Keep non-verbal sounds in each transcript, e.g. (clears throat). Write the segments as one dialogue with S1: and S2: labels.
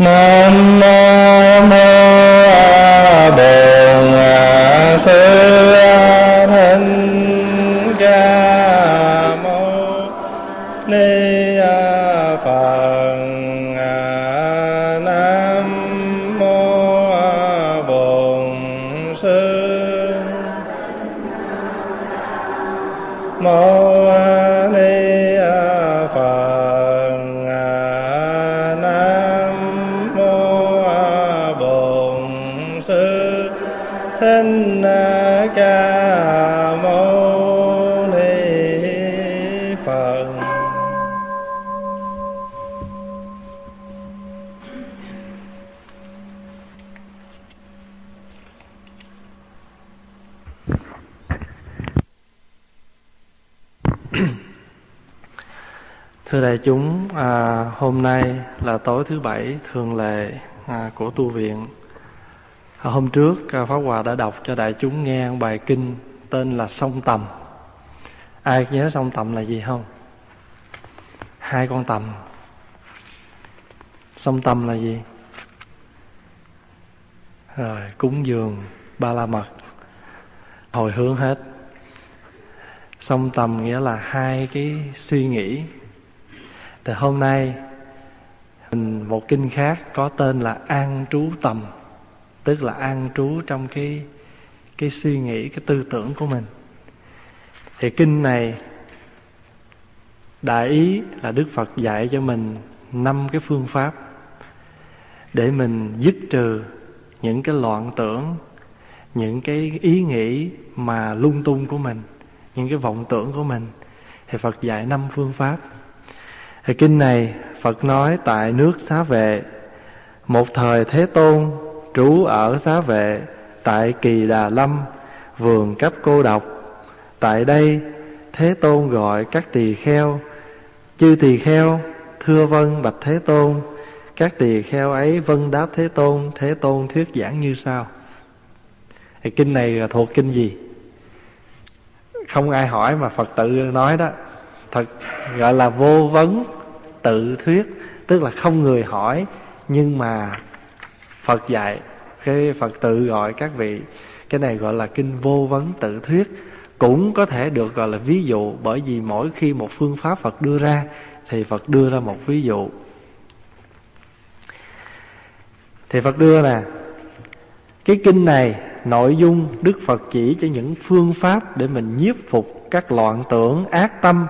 S1: nam hôm nay là tối thứ bảy thường lệ à, của tu viện. À, hôm trước à, Pháp Hòa đã đọc cho đại chúng nghe bài kinh tên là Sông Tầm. Ai nhớ sông Tầm là gì không? Hai con tầm. Sông Tầm là gì? Rồi, cúng dường ba la mật. Hồi hướng hết. Sông Tầm nghĩa là hai cái suy nghĩ thì hôm nay một kinh khác có tên là an trú tầm, tức là an trú trong cái cái suy nghĩ, cái tư tưởng của mình. Thì kinh này đại ý là đức phật dạy cho mình năm cái phương pháp để mình dứt trừ những cái loạn tưởng, những cái ý nghĩ mà lung tung của mình, những cái vọng tưởng của mình. Thì phật dạy năm phương pháp. Thì kinh này Phật nói tại nước xá vệ. Một thời Thế Tôn, trú ở xá vệ, Tại Kỳ Đà Lâm, Vườn cấp cô độc. Tại đây, Thế Tôn gọi các tỳ kheo, Chư tỳ kheo, Thưa vân bạch Thế Tôn. Các tỳ kheo ấy vân đáp Thế Tôn Thế Tôn thuyết giảng như sau. Thì Kinh này là thuộc kinh gì? Không ai hỏi mà Phật tự nói đó. Thật gọi là vô vấn tự thuyết, tức là không người hỏi, nhưng mà phật dạy, cái phật tự gọi các vị, cái này gọi là kinh vô vấn tự thuyết, cũng có thể được gọi là ví dụ, bởi vì mỗi khi một phương pháp phật đưa ra, thì phật đưa ra một ví dụ. Thì phật đưa nè, cái kinh này, nội dung đức phật chỉ cho những phương pháp để mình nhiếp phục các loạn tưởng, ác tâm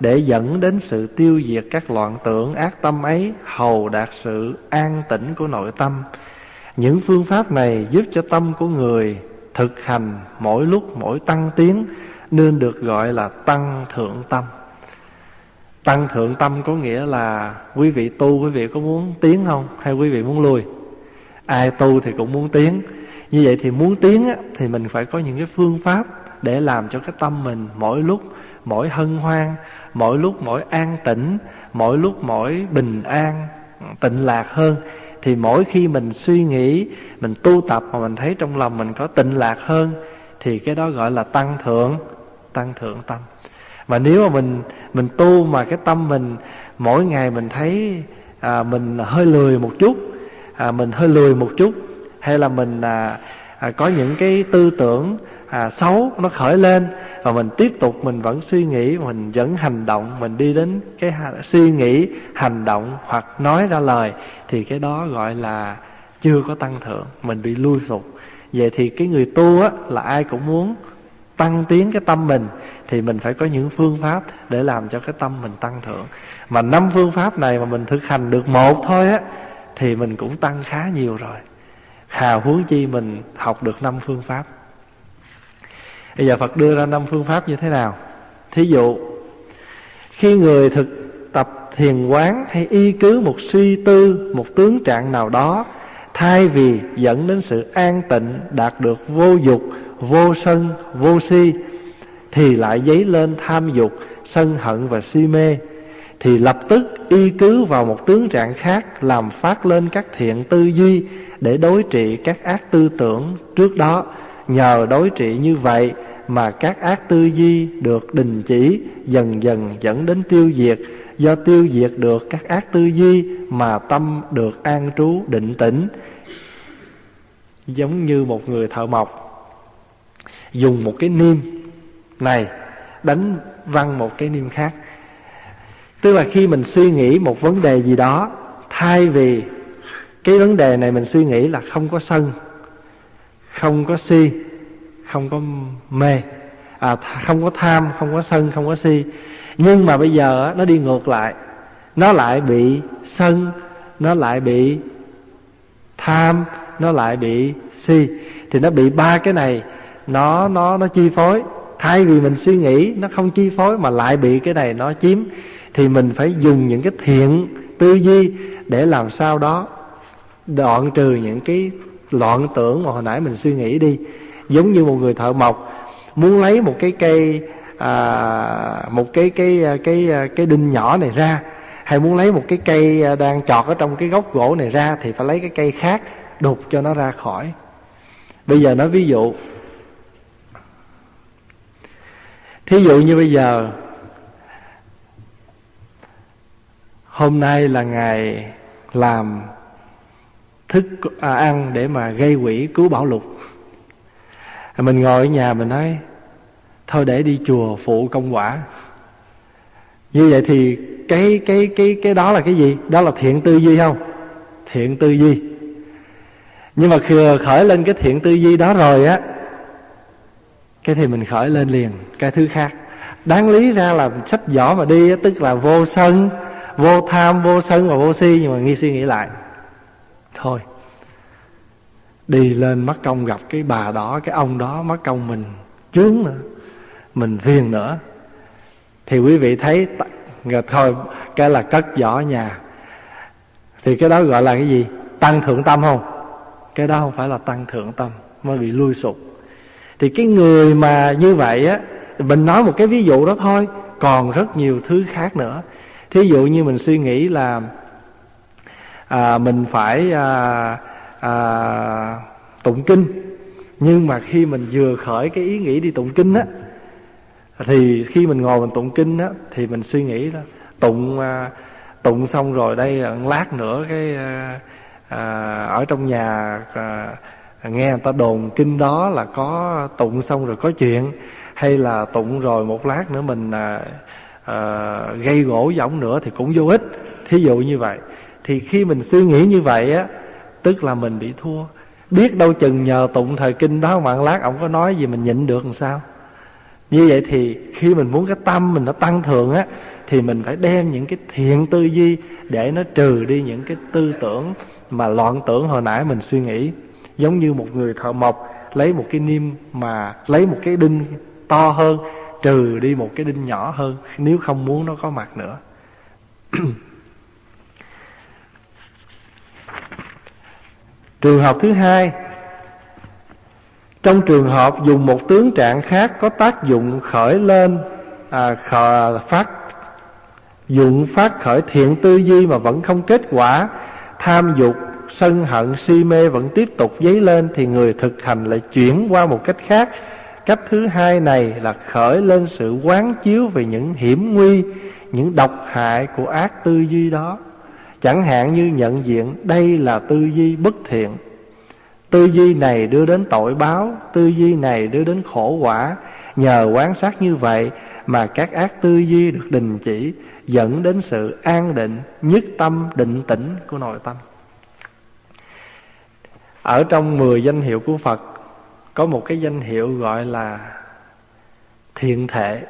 S1: để dẫn đến sự tiêu diệt các loạn tưởng ác tâm ấy hầu đạt sự an tĩnh của nội tâm. Những phương pháp này giúp cho tâm của người thực hành mỗi lúc mỗi tăng tiến nên được gọi là tăng thượng tâm. Tăng thượng tâm có nghĩa là quý vị tu quý vị có muốn tiến không? Hay quý vị muốn lui? Ai tu thì cũng muốn tiến. Như vậy thì muốn tiến á, thì mình phải có những cái phương pháp để làm cho cái tâm mình mỗi lúc mỗi hân hoan mỗi lúc mỗi an tĩnh mỗi lúc mỗi bình an tịnh lạc hơn. Thì mỗi khi mình suy nghĩ mình tu tập mà mình thấy trong lòng mình có tịnh lạc hơn thì cái đó gọi là tăng thượng tăng thượng tâm. Mà nếu mà mình mình tu mà cái tâm mình mỗi ngày mình thấy à, mình hơi lười một chút à, mình hơi lười một chút hay là mình à, à, có những cái tư tưởng à, xấu nó khởi lên và mình tiếp tục mình vẫn suy nghĩ mình vẫn hành động mình đi đến cái suy nghĩ hành động hoặc nói ra lời thì cái đó gọi là chưa có tăng thượng mình bị lui sụt vậy thì cái người tu á là ai cũng muốn tăng tiến cái tâm mình thì mình phải có những phương pháp để làm cho cái tâm mình tăng thượng. Mà năm phương pháp này mà mình thực hành được một thôi á thì mình cũng tăng khá nhiều rồi. Hà huống chi mình học được năm phương pháp bây giờ phật đưa ra năm phương pháp như thế nào? Thí dụ, khi người thực tập thiền quán hay y cứ một suy tư, một tướng trạng nào đó, thay vì dẫn đến sự an tịnh đạt được vô dục, vô sân, vô si, thì lại dấy lên tham dục, sân hận và si mê, thì lập tức y cứ vào một tướng trạng khác làm phát lên các thiện tư duy để đối trị các ác tư tưởng trước đó. Nhờ đối trị như vậy mà các ác tư duy được đình chỉ, dần dần dẫn đến tiêu diệt. Do tiêu diệt được các ác tư duy mà tâm được an trú, định tĩnh. Giống như một người thợ mộc, dùng một cái niêm này, đánh văng một cái niêm khác. Tức là khi mình suy nghĩ một vấn đề gì đó, thay vì cái vấn đề này mình suy nghĩ là không có sân, không có si không có mê. À, không có tham không có sân không có si. Nhưng mà bây giờ nó đi ngược lại. Nó lại bị sân nó lại bị tham nó lại bị si. Thì nó bị ba cái này nó nó nó chi phối. Thay vì mình suy nghĩ nó không chi phối mà lại bị cái này nó chiếm thì mình phải dùng những cái thiện tư duy để làm sao đó đoạn trừ những cái loạn tưởng mà hồi nãy mình suy nghĩ đi giống như một người thợ mộc muốn lấy một cái cây à, một cái cái cái cái, đinh nhỏ này ra hay muốn lấy một cái cây đang trọt ở trong cái gốc gỗ này ra thì phải lấy cái cây khác đục cho nó ra khỏi. Bây giờ nói ví dụ thí dụ như bây giờ hôm nay là ngày làm thức à, ăn để mà gây quỹ cứu bảo lục mình ngồi ở nhà mình nói, thôi để đi chùa phụ công quả. Như vậy thì cái cái cái cái đó là cái gì? Đó là thiện tư duy không? Thiện tư duy. Nhưng mà khi khởi lên cái thiện tư duy đó rồi á, cái thì mình khởi lên liền cái thứ khác. Đáng lý ra là sách giỏ mà đi tức là vô sân, vô tham, vô sân và vô si, nhưng mà nghi suy nghĩ lại. Thôi đi lên mất công gặp cái bà đó cái ông đó mất công mình chướng nữa mình phiền nữa. Thì quý vị thấy rồi thôi cái là cất vỏ nhà. Thì cái đó gọi là cái gì? Tăng thượng tâm không? Cái đó không phải là tăng thượng tâm mới bị lui sụp. Thì cái người mà như vậy á mình nói một cái ví dụ đó thôi còn rất nhiều thứ khác nữa. Thí dụ như mình suy nghĩ là à, mình phải à, à, tụng kinh. Nhưng mà khi mình vừa khởi cái ý nghĩ đi tụng kinh á thì khi mình ngồi mình tụng kinh á thì mình suy nghĩ đó tụng à, tụng xong rồi đây lát nữa cái à, à, ở trong nhà à, nghe người ta đồn kinh đó là có tụng xong rồi có chuyện hay là tụng rồi một lát nữa mình à, à, gây gỗ giọng nữa thì cũng vô ích. Thí dụ như vậy. Thì khi mình suy nghĩ như vậy á tức là mình bị thua. Biết đâu chừng nhờ tụng thời kinh đó, mạng lát ông có nói gì mình nhịn được làm sao? Như vậy thì khi mình muốn cái tâm mình nó tăng thượng á, thì mình phải đem những cái thiện tư duy để nó trừ đi những cái tư tưởng mà loạn tưởng hồi nãy mình suy nghĩ. Giống như một người thợ mộc, lấy một cái niêm mà, lấy một cái đinh to hơn, trừ đi một cái đinh nhỏ hơn, nếu không muốn nó có mặt nữa. (clears throat) trường hợp thứ hai. Trong trường hợp dùng một tướng trạng khác có tác dụng khởi lên à, khởi, phát dụng phát khởi thiện tư duy mà vẫn không kết quả tham dục sân hận si mê vẫn tiếp tục dấy lên thì người thực hành lại chuyển qua một cách khác. Cách thứ hai này là khởi lên sự quán chiếu về những hiểm nguy những độc hại của ác tư duy đó chẳng hạn như nhận diện đây là tư duy bất thiện. Tư duy này đưa đến tội báo, tư duy này đưa đến khổ quả. Nhờ quan sát như vậy mà các ác tư duy được đình chỉ, dẫn đến sự an định, nhất tâm, định tĩnh của nội tâm. Ở trong 10 danh hiệu của Phật, có một cái danh hiệu gọi là thiện thể.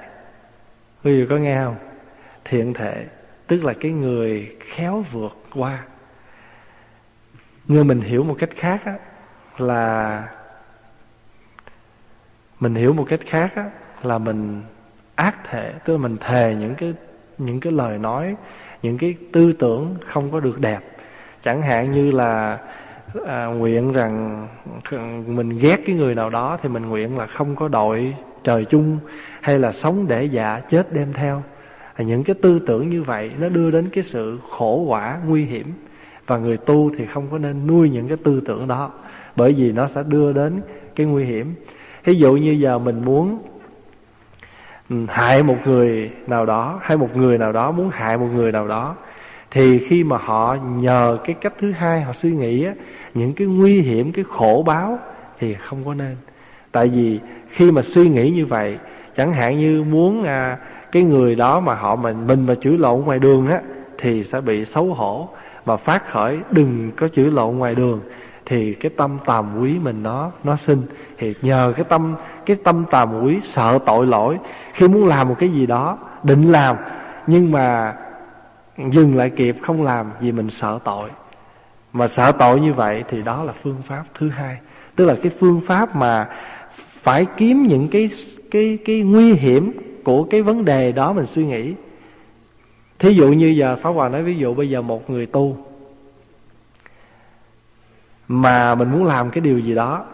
S1: Quý vị có nghe không? Thiện thể tức là cái người khéo vượt qua. Như mình hiểu một cách khác á, là mình hiểu một cách khác á, là mình ác thể tức là mình thề những cái những cái lời nói những cái tư tưởng không có được đẹp. Chẳng hạn như là à, nguyện rằng mình ghét cái người nào đó thì mình nguyện là không có đội trời chung hay là sống để dạ chết đem theo và những cái tư tưởng như vậy nó đưa đến cái sự khổ quả nguy hiểm. Và người tu thì không có nên nuôi những cái tư tưởng đó bởi vì nó sẽ đưa đến cái nguy hiểm. Ví dụ như giờ mình muốn hại một người nào đó hay một người nào đó muốn hại một người nào đó thì khi mà họ nhờ cái cách thứ hai họ suy nghĩ á, những cái nguy hiểm cái khổ báo thì không có nên. Tại vì khi mà suy nghĩ như vậy chẳng hạn như muốn à, cái người đó mà họ mình mình mà chửi lộn ngoài đường á, thì sẽ bị xấu hổ. Và phát khởi, đừng có chửi lộn ngoài đường, thì cái tâm tàm quý mình nó nó sinh. Thì nhờ cái tâm cái tâm tàm quý sợ tội lỗi. Khi muốn làm một cái gì đó, định làm, nhưng mà dừng lại kịp không làm vì mình sợ tội. Mà sợ tội như vậy thì đó là phương pháp thứ hai. Tức là cái phương pháp mà phải kiếm những cái cái cái nguy hiểm của cái vấn đề đó mình suy nghĩ. Thí dụ như giờ pháp hòa nói ví dụ bây giờ một người tu mà mình muốn làm cái điều gì đó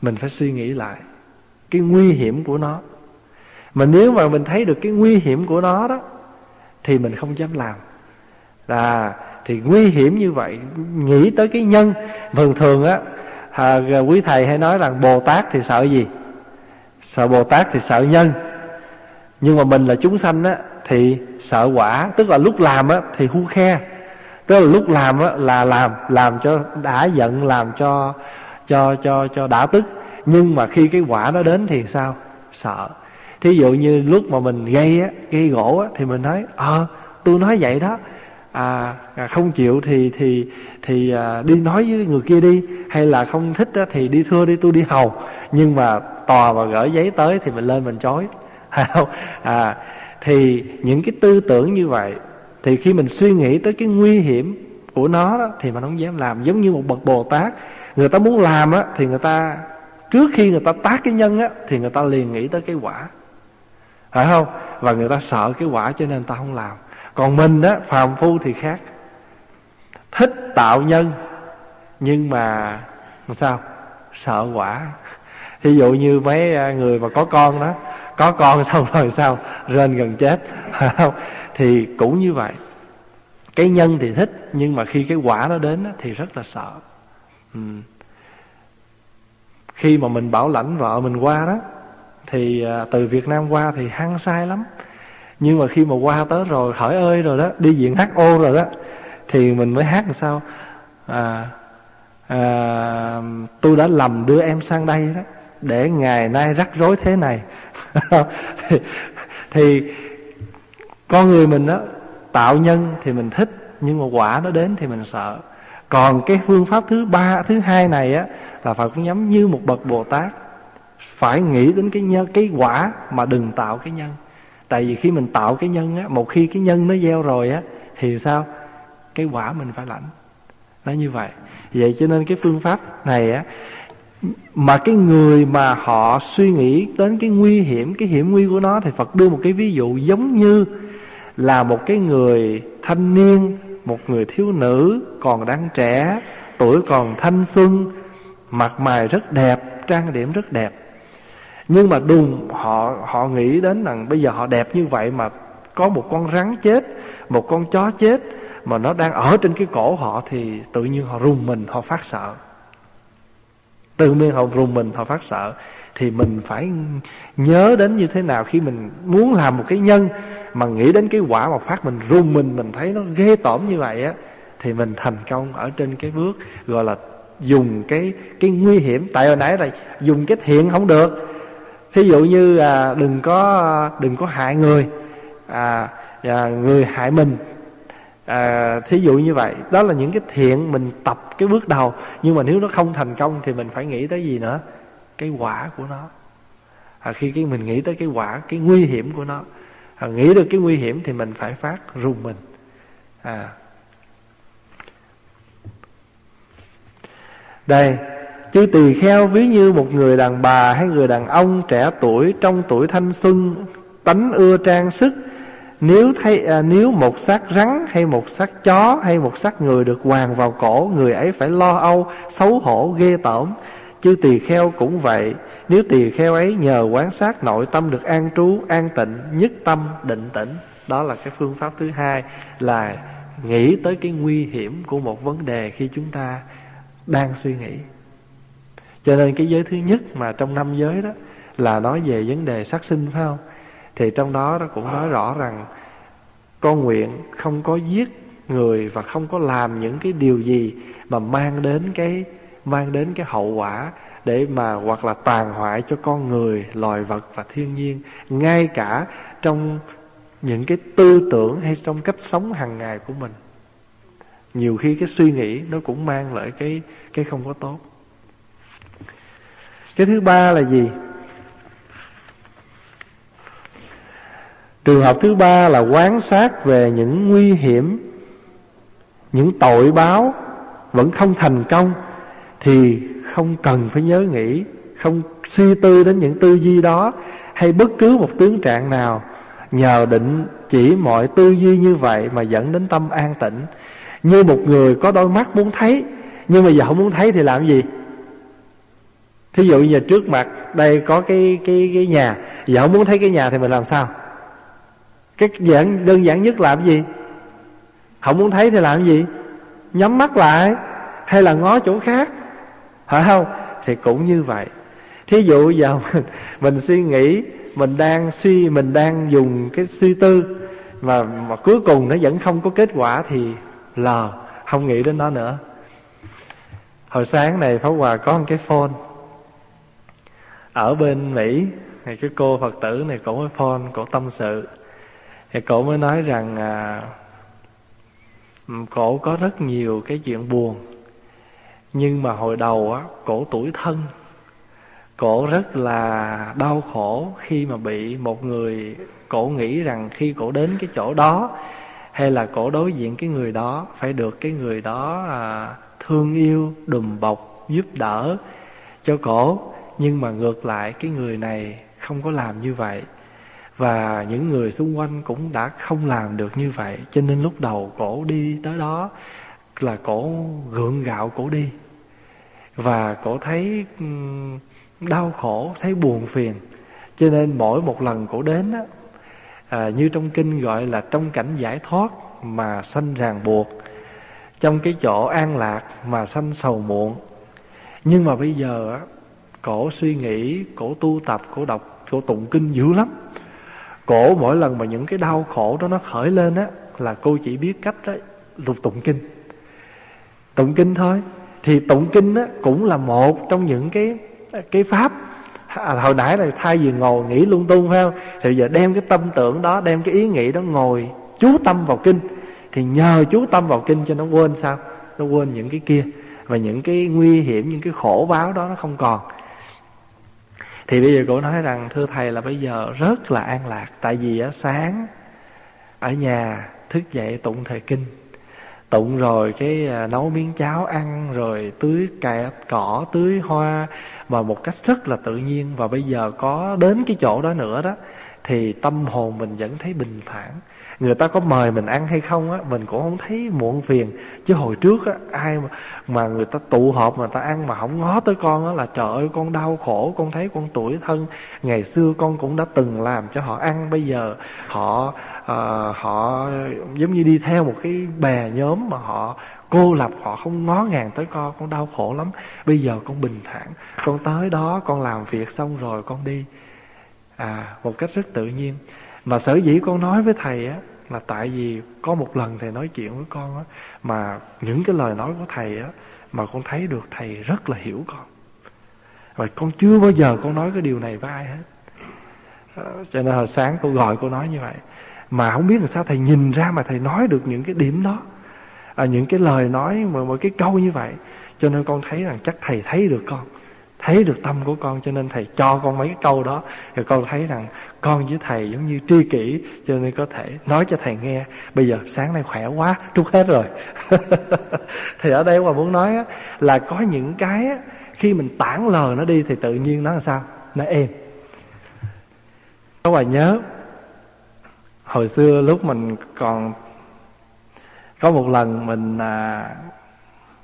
S1: mình phải suy nghĩ lại cái nguy hiểm của nó. Mà nếu mà mình thấy được cái nguy hiểm của nó đó thì mình không dám làm. Là thì nguy hiểm như vậy nghĩ tới cái nhân. Thường thường á à, quý thầy hay nói rằng bồ tát thì sợ gì? Sợ bồ tát thì sợ nhân. Nhưng mà mình là chúng sanh á thì sợ quả tức là lúc làm á thì hu khe. Tức là lúc làm á là làm làm cho đã giận làm cho cho cho cho đã tức. Nhưng mà khi cái quả nó đến thì sao? Sợ. Thí dụ như lúc mà mình gây á gây gỗ á thì mình nói ờ à, tôi nói vậy đó. À, à không chịu thì thì thì à, đi nói với người kia đi. Hay là không thích á, thì đi thưa đi tôi đi hầu. Nhưng mà tòa và gửi giấy tới thì mình lên mình chối. (laughs) À thì những cái tư tưởng như vậy thì khi mình suy nghĩ tới cái nguy hiểm của nó đó, thì mình không dám làm. Giống như một bậc bồ tát người ta muốn làm á thì người ta trước khi người ta tác cái nhân á thì người ta liền nghĩ tới cái quả. Phải không? Và người ta sợ cái quả cho nên người ta không làm. Còn mình á phàm phu thì khác. Thích tạo nhân nhưng mà sao? Sợ quả ví dụ như mấy à, người mà có con đó có con (laughs) xong rồi sao rên gần chết. (laughs) Thì cũng như vậy. Cái nhân thì thích nhưng mà khi cái quả nó đến thì rất là sợ. Ừ. khi mà mình bảo lãnh vợ mình qua đó thì à, từ Việt Nam qua thì hăng sai lắm. Nhưng mà khi mà qua tới rồi hỏi ơi rồi đó đi diện hát ô rồi đó thì mình mới hát làm sao? À, à, tôi đã lầm đưa em sang đây đó để ngày nay rắc rối thế này. (laughs) Thì, thì con người mình đó tạo nhân thì mình thích nhưng mà quả nó đến thì mình sợ. Còn cái phương pháp thứ ba thứ hai này á là phải cũng nhắm như một bậc bồ tát. Phải nghĩ đến cái nhân cái quả mà đừng tạo cái nhân. Tại vì khi mình tạo cái nhân á một khi cái nhân nó gieo rồi á thì sao? Cái quả mình phải lãnh. Nó như vậy. Vậy cho nên cái phương pháp này á mà cái người mà họ suy nghĩ đến cái nguy hiểm, cái hiểm nguy của nó thì Phật đưa một cái ví dụ giống như là một cái người thanh niên, một người thiếu nữ còn đang trẻ, tuổi còn thanh xuân, mặt mày rất đẹp, trang điểm rất đẹp. Nhưng mà đùng họ họ nghĩ đến rằng bây giờ họ đẹp như vậy mà có một con rắn chết, một con chó chết mà nó đang ở trên cái cổ họ thì tự nhiên họ rùng mình, họ phát sợ tự nhiên họ rùng mình họ phát sợ. Thì mình phải nhớ đến như thế nào khi mình muốn làm một cái nhân mà nghĩ đến cái quả mà phát mình rùng mình mình thấy nó ghê tởm như vậy á thì mình thành công ở trên cái bước gọi là dùng cái cái nguy hiểm. Tại hồi nãy là dùng cái thiện không được. Thí dụ như à, đừng có à, đừng có hại người à, à, người hại mình à, thí dụ như vậy đó là những cái thiện mình tập cái bước đầu nhưng mà nếu nó không thành công thì mình phải nghĩ tới gì nữa? Cái quả của nó. À, khi cái mình nghĩ tới cái quả cái nguy hiểm của nó à, nghĩ được cái nguy hiểm thì mình phải phát rùng mình. À. Đây chư tỳ kheo ví như một người đàn bà hay người đàn ông trẻ tuổi trong tuổi thanh xuân tánh ưa trang sức nếu thấy à, nếu một xác rắn hay một xác chó hay một xác người được hoàng vào cổ người ấy phải lo âu xấu hổ ghê tởm. Chư tỳ kheo cũng vậy. Nếu tỳ kheo ấy nhờ quán sát nội tâm được an trú an tịnh nhất tâm định tĩnh. Đó là cái phương pháp thứ hai là nghĩ tới cái nguy hiểm của một vấn đề khi chúng ta đang suy nghĩ. Cho nên cái giới thứ nhất mà trong năm giới đó là nói về vấn đề sát sinh phải không? Thì trong đó nó cũng nói rõ rằng con nguyện không có giết người và không có làm những cái điều gì mà mang đến cái mang đến cái hậu quả để mà hoặc là tàn hoại cho con người, loài vật và thiên nhiên, ngay cả trong những cái tư tưởng hay trong cách sống hàng ngày của mình. Nhiều khi cái suy nghĩ nó cũng mang lại cái cái không có tốt. Cái thứ ba là gì? Trường hợp thứ ba là quan sát về những nguy hiểm, Những tội báo Vẫn không thành công, Thì không cần phải nhớ nghĩ, Không suy tư đến những tư duy đó Hay bất cứ một tướng trạng nào Nhờ định chỉ mọi tư duy như vậy Mà dẫn đến tâm an tịnh. Như một người có đôi mắt muốn thấy, Nhưng mà giờ không muốn thấy thì làm gì? Thí dụ như trước mặt Đây có cái cái cái nhà, Giờ không muốn thấy cái nhà thì mình làm sao? Cái giản đơn giản nhất làm gì? Không muốn thấy thì làm gì? Nhắm mắt lại hay là ngó chỗ khác? Phải không? Thì cũng như vậy. Thí dụ giờ (laughs) mình, mình suy nghĩ mình đang suy mình đang dùng cái suy tư mà mà cuối cùng nó vẫn không có kết quả thì lờ không nghĩ đến nó nữa. Hồi sáng này pháp hòa có một cái phone. Ở bên mỹ thì cái cô phật tử này cổ cái phone cổ tâm sự thì cổ mới nói rằng à, cổ có rất nhiều cái chuyện buồn. Nhưng mà hồi đầu á cổ tuổi thân. Cổ rất là đau khổ khi mà bị một người cổ nghĩ rằng khi cổ đến cái chỗ đó hay là cổ đối diện cái người đó phải được cái người đó à, thương yêu đùm bọc giúp đỡ cho cổ nhưng mà ngược lại cái người này không có làm như vậy và những người xung quanh cũng đã không làm được như vậy. Cho nên lúc đầu cổ đi tới đó là cổ gượng gạo cổ đi. Và cổ thấy đau khổ thấy buồn phiền. Cho nên mỗi một lần cổ đến á, à, như trong kinh gọi là trong cảnh giải thoát mà sanh ràng buộc trong cái chỗ an lạc mà sanh sầu muộn. Nhưng mà bây giờ á, cổ suy nghĩ cổ tu tập cổ đọc cổ tụng kinh dữ lắm cổ mỗi lần mà những cái đau khổ đó nó khởi lên á là cô chỉ biết cách đó, lục tụng kinh. Tụng kinh thôi. Thì tụng kinh á cũng là một trong những cái cái pháp. À, hồi nãy là thay vì ngồi nghĩ lung tung phải không? Thì giờ đem cái tâm tưởng đó đem cái ý nghĩ đó ngồi chú tâm vào kinh. Thì nhờ chú tâm vào kinh cho nó quên sao? Nó quên những cái kia. Và những cái nguy hiểm những cái khổ báo đó nó không còn thì bây giờ cô nói rằng, thưa thầy là bây giờ rất là an lạc, tại vì á, sáng ở nhà thức dậy tụng thời kinh, tụng rồi cái à, nấu miếng cháo ăn, rồi tưới kẹt cỏ, tưới hoa mà một cách rất là tự nhiên. Và bây giờ có đến cái chỗ đó nữa đó, thì tâm hồn mình vẫn thấy bình thản người ta có mời mình ăn hay không á mình cũng không thấy muộn phiền. Chứ hồi trước á ai mà, mà người ta tụ họp mà ta ăn mà không ngó tới con á là trời ơi con đau khổ con thấy con tuổi thân. Ngày xưa con cũng đã từng làm cho họ ăn bây giờ họ uh, họ giống như đi theo một cái bè nhóm mà họ cô lập họ không ngó ngàng tới con con đau khổ lắm. Bây giờ con bình thản con tới đó con làm việc xong rồi con đi. À một cách rất tự nhiên. Mà sở dĩ con nói với thầy á là tại vì có một lần thầy nói chuyện với con á mà những cái lời nói của thầy á mà con thấy được thầy rất là hiểu con. Và con chưa bao giờ con nói cái điều này với ai hết. Ờ, cho nên hồi sáng cô gọi cô nói như vậy. Mà không biết làm sao thầy nhìn ra mà thầy nói được những cái điểm đó. À, những cái lời nói mà một cái câu như vậy. Cho nên con thấy rằng chắc thầy thấy được con. Thấy được tâm của con cho nên thầy cho con mấy cái câu đó. Rồi con thấy rằng con với thầy giống như tri kỷ cho nên có thể nói cho thầy nghe bây giờ sáng nay khỏe quá trút hết rồi. (laughs) Thì ở đây mà muốn nói là có những cái khi mình tản lờ nó đi thì tự nhiên nó là sao? Nó êm. Có bà nhớ hồi xưa lúc mình còn có một lần mình à,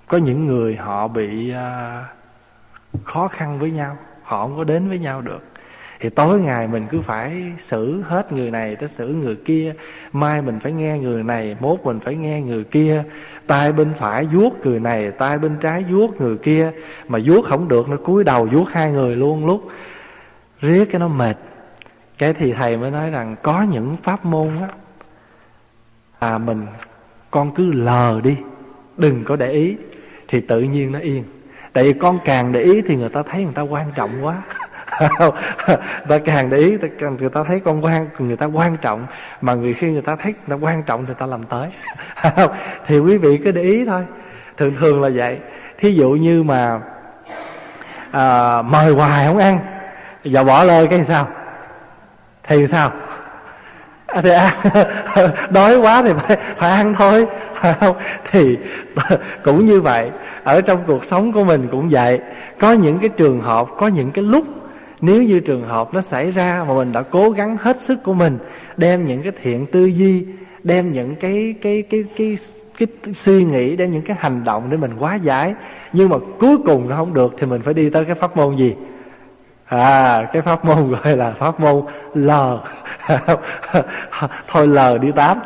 S1: có những người họ bị à, khó khăn với nhau họ không có đến với nhau được thì tối ngày mình cứ phải xử hết người này tới xử người kia. Mai mình phải nghe người này, mốt mình phải nghe người kia. Tay bên phải vuốt người này tay bên trái vuốt người kia. Mà vuốt không được nó cúi đầu vuốt hai người luôn lúc riết cái nó mệt. Cái thì thầy mới nói rằng có những pháp môn á à mình con cứ lờ đi, đừng có để ý thì tự nhiên nó yên. Tại vì con càng để ý thì người ta thấy người ta quan trọng quá ta càng để ý ta, người ta thấy con quan người ta quan trọng mà người khi người ta thấy người ta quan trọng thì ta làm tới. (laughs) Thì quý vị cứ để ý thôi. Thường thường là vậy. Thí dụ như mà à, mời hoài không ăn giờ bỏ lơi cái sao? Thì sao? À, thì ăn. (laughs) Đói quá thì phải, phải ăn thôi. Không (laughs) thì cũng như vậy. Ở trong cuộc sống của mình cũng vậy. Có những cái trường hợp có những cái lúc nếu như trường hợp nó xảy ra mà mình đã cố gắng hết sức của mình đem những cái thiện tư duy đem những cái cái cái cái cái, cái suy nghĩ đem những cái hành động để mình quá giải nhưng mà cuối cùng nó không được thì mình phải đi tới cái pháp môn gì? À cái pháp môn (laughs) gọi là pháp môn l. (laughs) Thôi l đi tám.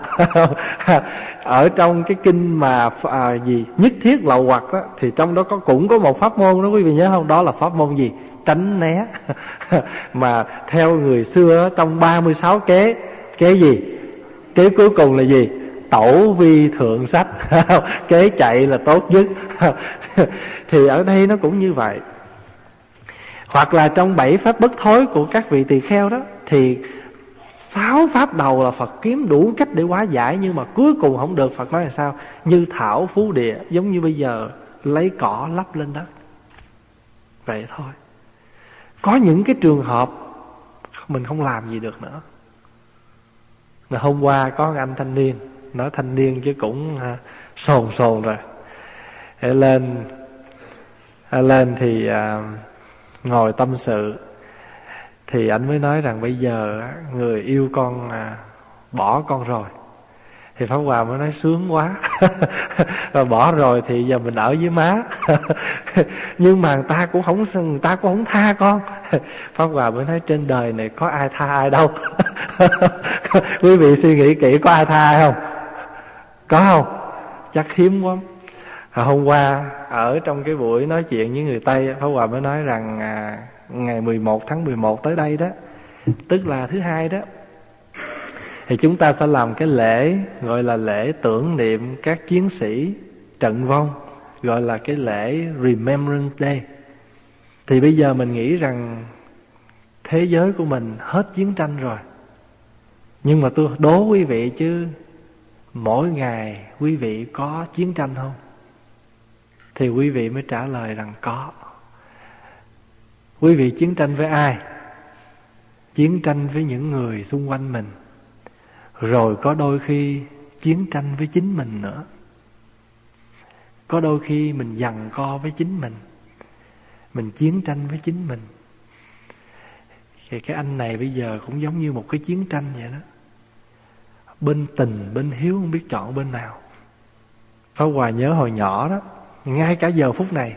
S1: (laughs) Ở trong cái kinh mà à, gì nhất thiết lậu hoặc đó thì trong đó có cũng có một pháp môn đó quý vị nhớ không? Đó là pháp môn gì? Tránh né. (laughs) Mà theo người xưa trong 36 kế kế gì? Kế cuối cùng là gì? Tẩu vi thượng sách (laughs) kế chạy là tốt nhất. (laughs) Thì ở đây nó cũng như vậy. Hoặc là trong bảy pháp bất thối của các vị tỳ kheo đó, thì sáu pháp đầu là Phật kiếm đủ cách để hóa giải, nhưng mà cuối cùng không được. Phật nói là sao? Như thảo phú địa, giống như bây giờ, lấy cỏ lắp lên đất. Vậy thôi có những cái trường hợp mình không làm gì được nữa. Là hôm qua có anh thanh niên nói thanh niên chứ cũng à, sồn sồn rồi. Để lên à, lên thì à, ngồi tâm sự. Thì anh mới nói rằng bây giờ người yêu con à, bỏ con rồi thì pháp hòa mới nói sướng quá. (laughs) Rồi bỏ rồi thì giờ mình ở với má. (laughs) Nhưng mà người ta cũng không người ta cũng không tha con. (laughs) Pháp hòa mới nói trên đời này có ai tha ai đâu. Quý vị suy nghĩ kỹ có ai tha ai không? Có không? Chắc hiếm quá. À, hôm qua ở trong cái buổi nói chuyện với người Tây Pháp Hòa mới nói rằng à, ngày 11 tháng 11 tới đây đó. Tức là thứ hai đó thì chúng ta sẽ làm cái lễ, gọi là lễ tưởng niệm các chiến sĩ trận vong, gọi là cái lễ Remembrance Day. Thì bây giờ mình nghĩ rằng thế giới của mình hết chiến tranh rồi. Nhưng mà tôi đố quý vị chứ, mỗi ngày quý vị có chiến tranh không? Thì quý vị mới trả lời rằng có. Quý vị chiến tranh với ai? Chiến tranh với những người xung quanh mình rồi có đôi khi chiến tranh với chính mình nữa. Có đôi khi mình giằng co với chính mình. Mình chiến tranh với chính mình. Thì cái anh này bây giờ cũng giống như một cái chiến tranh vậy đó. Bên tình, bên hiếu không biết chọn bên nào. Phá Hòa nhớ hồi nhỏ đó, ngay cả giờ phút này,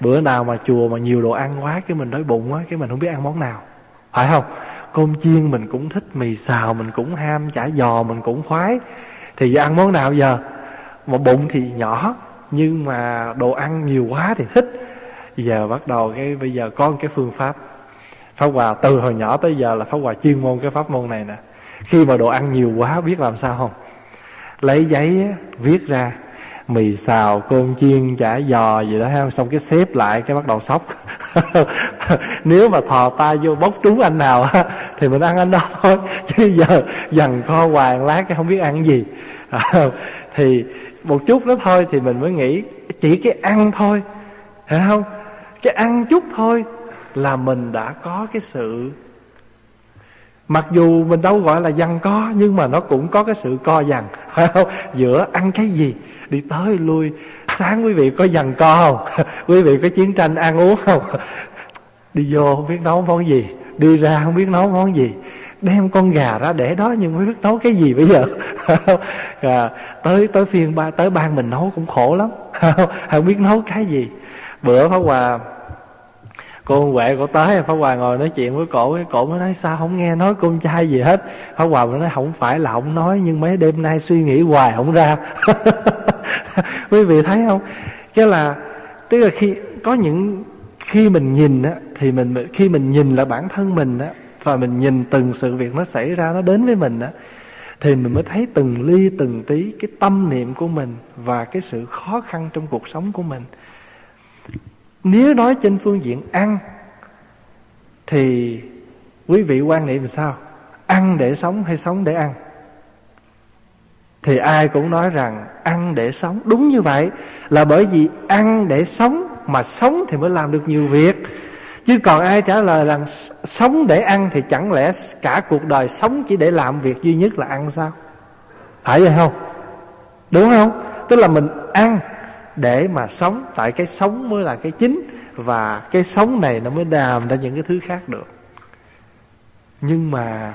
S1: bữa nào mà chùa mà nhiều đồ ăn quá, cái mình đói bụng quá, cái mình không biết ăn món nào. Phải không? Cơm chiên mình cũng thích, mì xào mình cũng ham, chả giò mình cũng khoái. Thì giờ ăn món nào giờ? Mà bụng thì nhỏ, nhưng mà đồ ăn nhiều quá thì thích. Giờ bắt đầu cái, bây giờ có cái phương pháp. Pháp hòa, từ hồi nhỏ tới giờ là pháp hòa chuyên môn cái pháp môn này nè. Khi mà đồ ăn nhiều quá, biết làm sao không? Lấy giấy viết ra mì xào, cơm chiên, chả giò gì đó, ha. Xong cái xếp lại cái bắt đầu sốc (laughs) nếu mà thò tay vô bốc trúng anh nào thì mình ăn anh đó thôi. (laughs) Chứ giờ dằn kho hoàng lát cái không biết ăn gì. (laughs) Thì một chút đó thôi thì mình mới nghĩ chỉ cái ăn thôi. Phải không? Cái ăn chút thôi là mình đã có cái sự mặc dù mình đâu gọi là dằn co nhưng mà nó cũng có cái sự co dằn (laughs) phải không? Giữa ăn cái gì? Đi tới lui. Sáng quý vị có dằn co không? (laughs) Quý vị có chiến tranh ăn uống không? (laughs) Đi vô không biết nấu món gì. Đi ra không biết nấu món gì. Đem con gà ra để đó nhưng không biết nấu cái gì bây giờ. À, tới tới phiên ba tới ban mình nấu cũng khổ lắm. Không biết nấu cái gì. Bữa pháp hòa cô huệ, cô tới, pháp hòa ngồi nói chuyện với cổ, cái cổ mới nói, sao không nghe nói con trai gì hết? Pháp hòa mới nói, không phải là không nói, nhưng mấy đêm nay suy nghĩ hoài không ra. (laughs) Quý vị thấy không? Cái là, tức là khi, có những, khi mình nhìn á, thì mình, khi mình nhìn là bản thân mình á, và mình nhìn từng sự việc nó xảy ra, nó đến với mình á, thì mình mới thấy từng ly, từng tí cái tâm niệm của mình và cái sự khó khăn trong cuộc sống của mình nếu nói trên phương diện ăn, thì quý vị quan niệm sao? Ăn để sống hay sống để ăn? Thì ai cũng nói rằng ăn để sống. Đúng như vậy, là bởi vì ăn để sống mà sống thì mới làm được nhiều việc. Chứ còn ai trả lời rằng sống để ăn thì chẳng lẽ cả cuộc đời sống chỉ để làm việc duy nhất là ăn sao? Phải vậy không? Đúng không? Tức là mình ăn để mà sống. Tại cái sống mới là cái chính, và cái sống này nó mới đàm ra những cái thứ khác được. Nhưng mà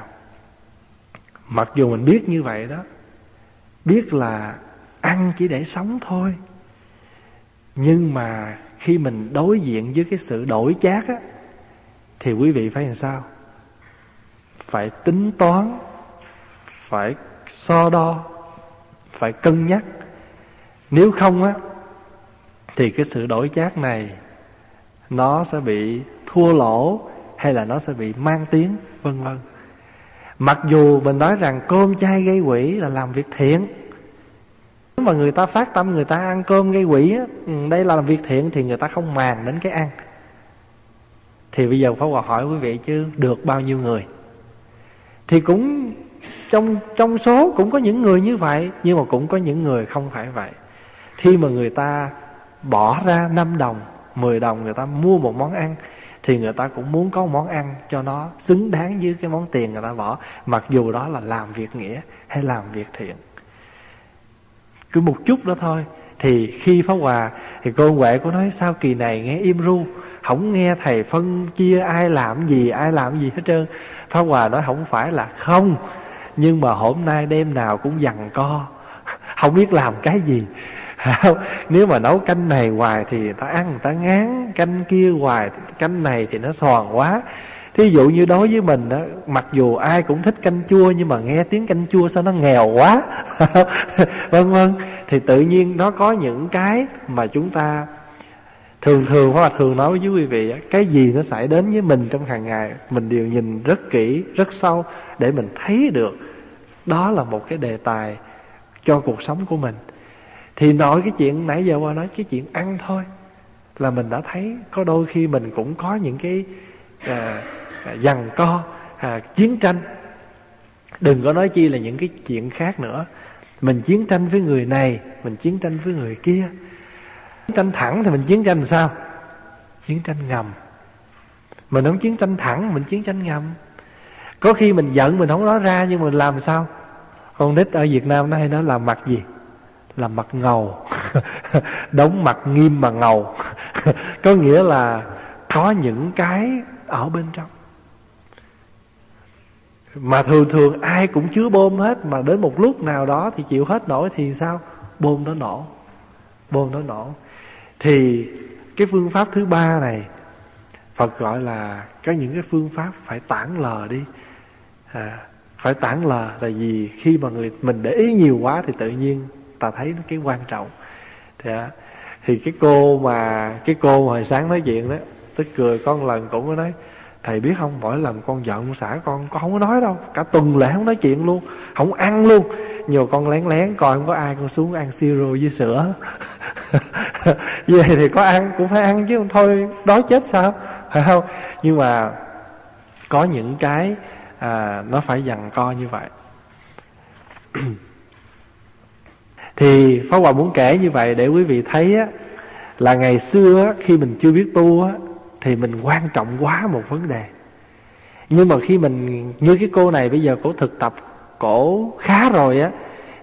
S1: mặc dù mình biết như vậy đó, biết là ăn chỉ để sống thôi. Nhưng mà khi mình đối diện với cái sự đổi chác á, thì quý vị phải làm sao? Phải tính toán, phải so đo, phải cân nhắc. Nếu không á thì cái sự đổi chác này nó sẽ bị thua lỗ hay là nó sẽ bị mang tiếng, vân vân. Mặc dù mình nói rằng cơm chay gây quỷ là làm việc thiện, nếu mà người ta phát tâm người ta ăn cơm gây quỷ ừ, đây là làm việc thiện thì người ta không màng đến cái ăn. Thì bây giờ Pháp Hòa hỏi quý vị chứ, được bao nhiêu người? Thì cũng trong trong số cũng có những người như vậy, nhưng mà cũng có những người không phải vậy. Khi mà người ta bỏ ra 5 đồng 10 đồng người ta mua một món ăn, thì người ta cũng muốn có món ăn cho nó xứng đáng với cái món tiền người ta bỏ, mặc dù đó là làm việc nghĩa hay làm việc thiện. Cứ một chút đó thôi, thì khi phá hòa, thì cô huệ cô nói, sao kỳ này nghe im ru không nghe thầy phân chia ai làm gì, ai làm gì hết trơn. Phá hòa nói không phải là không, nhưng mà hôm nay đêm nào cũng dằn co (laughs) không biết làm cái gì nếu mà nấu canh này hoài thì người ta ăn, người ta ngán canh kia hoài, canh này thì nó sòn quá. Thí dụ như đối với mình đó mặc dù ai cũng thích canh chua nhưng mà nghe tiếng canh chua sao nó nghèo quá. Vân (laughs) vân vâng. thì tự nhiên nó có những cái mà chúng ta thường thường hoặc là thường nói với quý vị cái gì nó xảy đến với mình trong hàng ngày, mình đều nhìn rất kỹ, rất sâu để mình thấy được. Đó là một cái đề tài cho cuộc sống của mình thì nói cái chuyện nãy giờ qua nói cái chuyện ăn thôi. Là mình đã thấy có đôi khi mình cũng có những cái à, à dằn co à, chiến tranh. Đừng có nói chi là những cái chuyện khác nữa. Mình chiến tranh với người này mình chiến tranh với người kia. Chiến tranh thẳng thì mình chiến tranh làm sao? Chiến tranh ngầm. Mình không chiến tranh thẳng mình chiến tranh ngầm. Có khi mình giận mình không nói ra nhưng mình làm sao? Con nít ở việt nam nó hay nói làm mặt gì? Là mặt ngầu (laughs) đóng mặt nghiêm mà ngầu. (laughs) Có nghĩa là có những cái ở bên trong. Mà thường thường ai cũng chứa bom hết mà đến một lúc nào đó thì chịu hết nổi thì sao? Bom nó nổ bom nó nổ. Thì cái phương pháp thứ ba này phật gọi là có những cái phương pháp phải tản lờ đi. À, phải tản lờ là vì khi mà người mình để ý nhiều quá thì tự nhiên ta thấy nó cái quan trọng. Thì, thì cái cô mà cái cô mà hồi sáng nói chuyện đó tức cười con lần cũng có nói thầy biết không mỗi lần con giận xả con con không có nói đâu cả tuần lễ không nói chuyện luôn không ăn luôn. Nhiều con lén lén coi không có ai con xuống ăn siro với sữa. (laughs) Về thì có ăn cũng phải ăn chứ không thôi đói chết sao? Phải không? Nhưng mà có những cái à, nó phải dằn co như vậy. (clears throat) thì Pháp Hòa muốn kể như vậy để quý vị thấy á, là ngày xưa á, khi mình chưa biết tu á, thì mình quan trọng quá một vấn đề. Nhưng mà khi mình như cái cô này bây giờ cổ thực tập cổ khá rồi á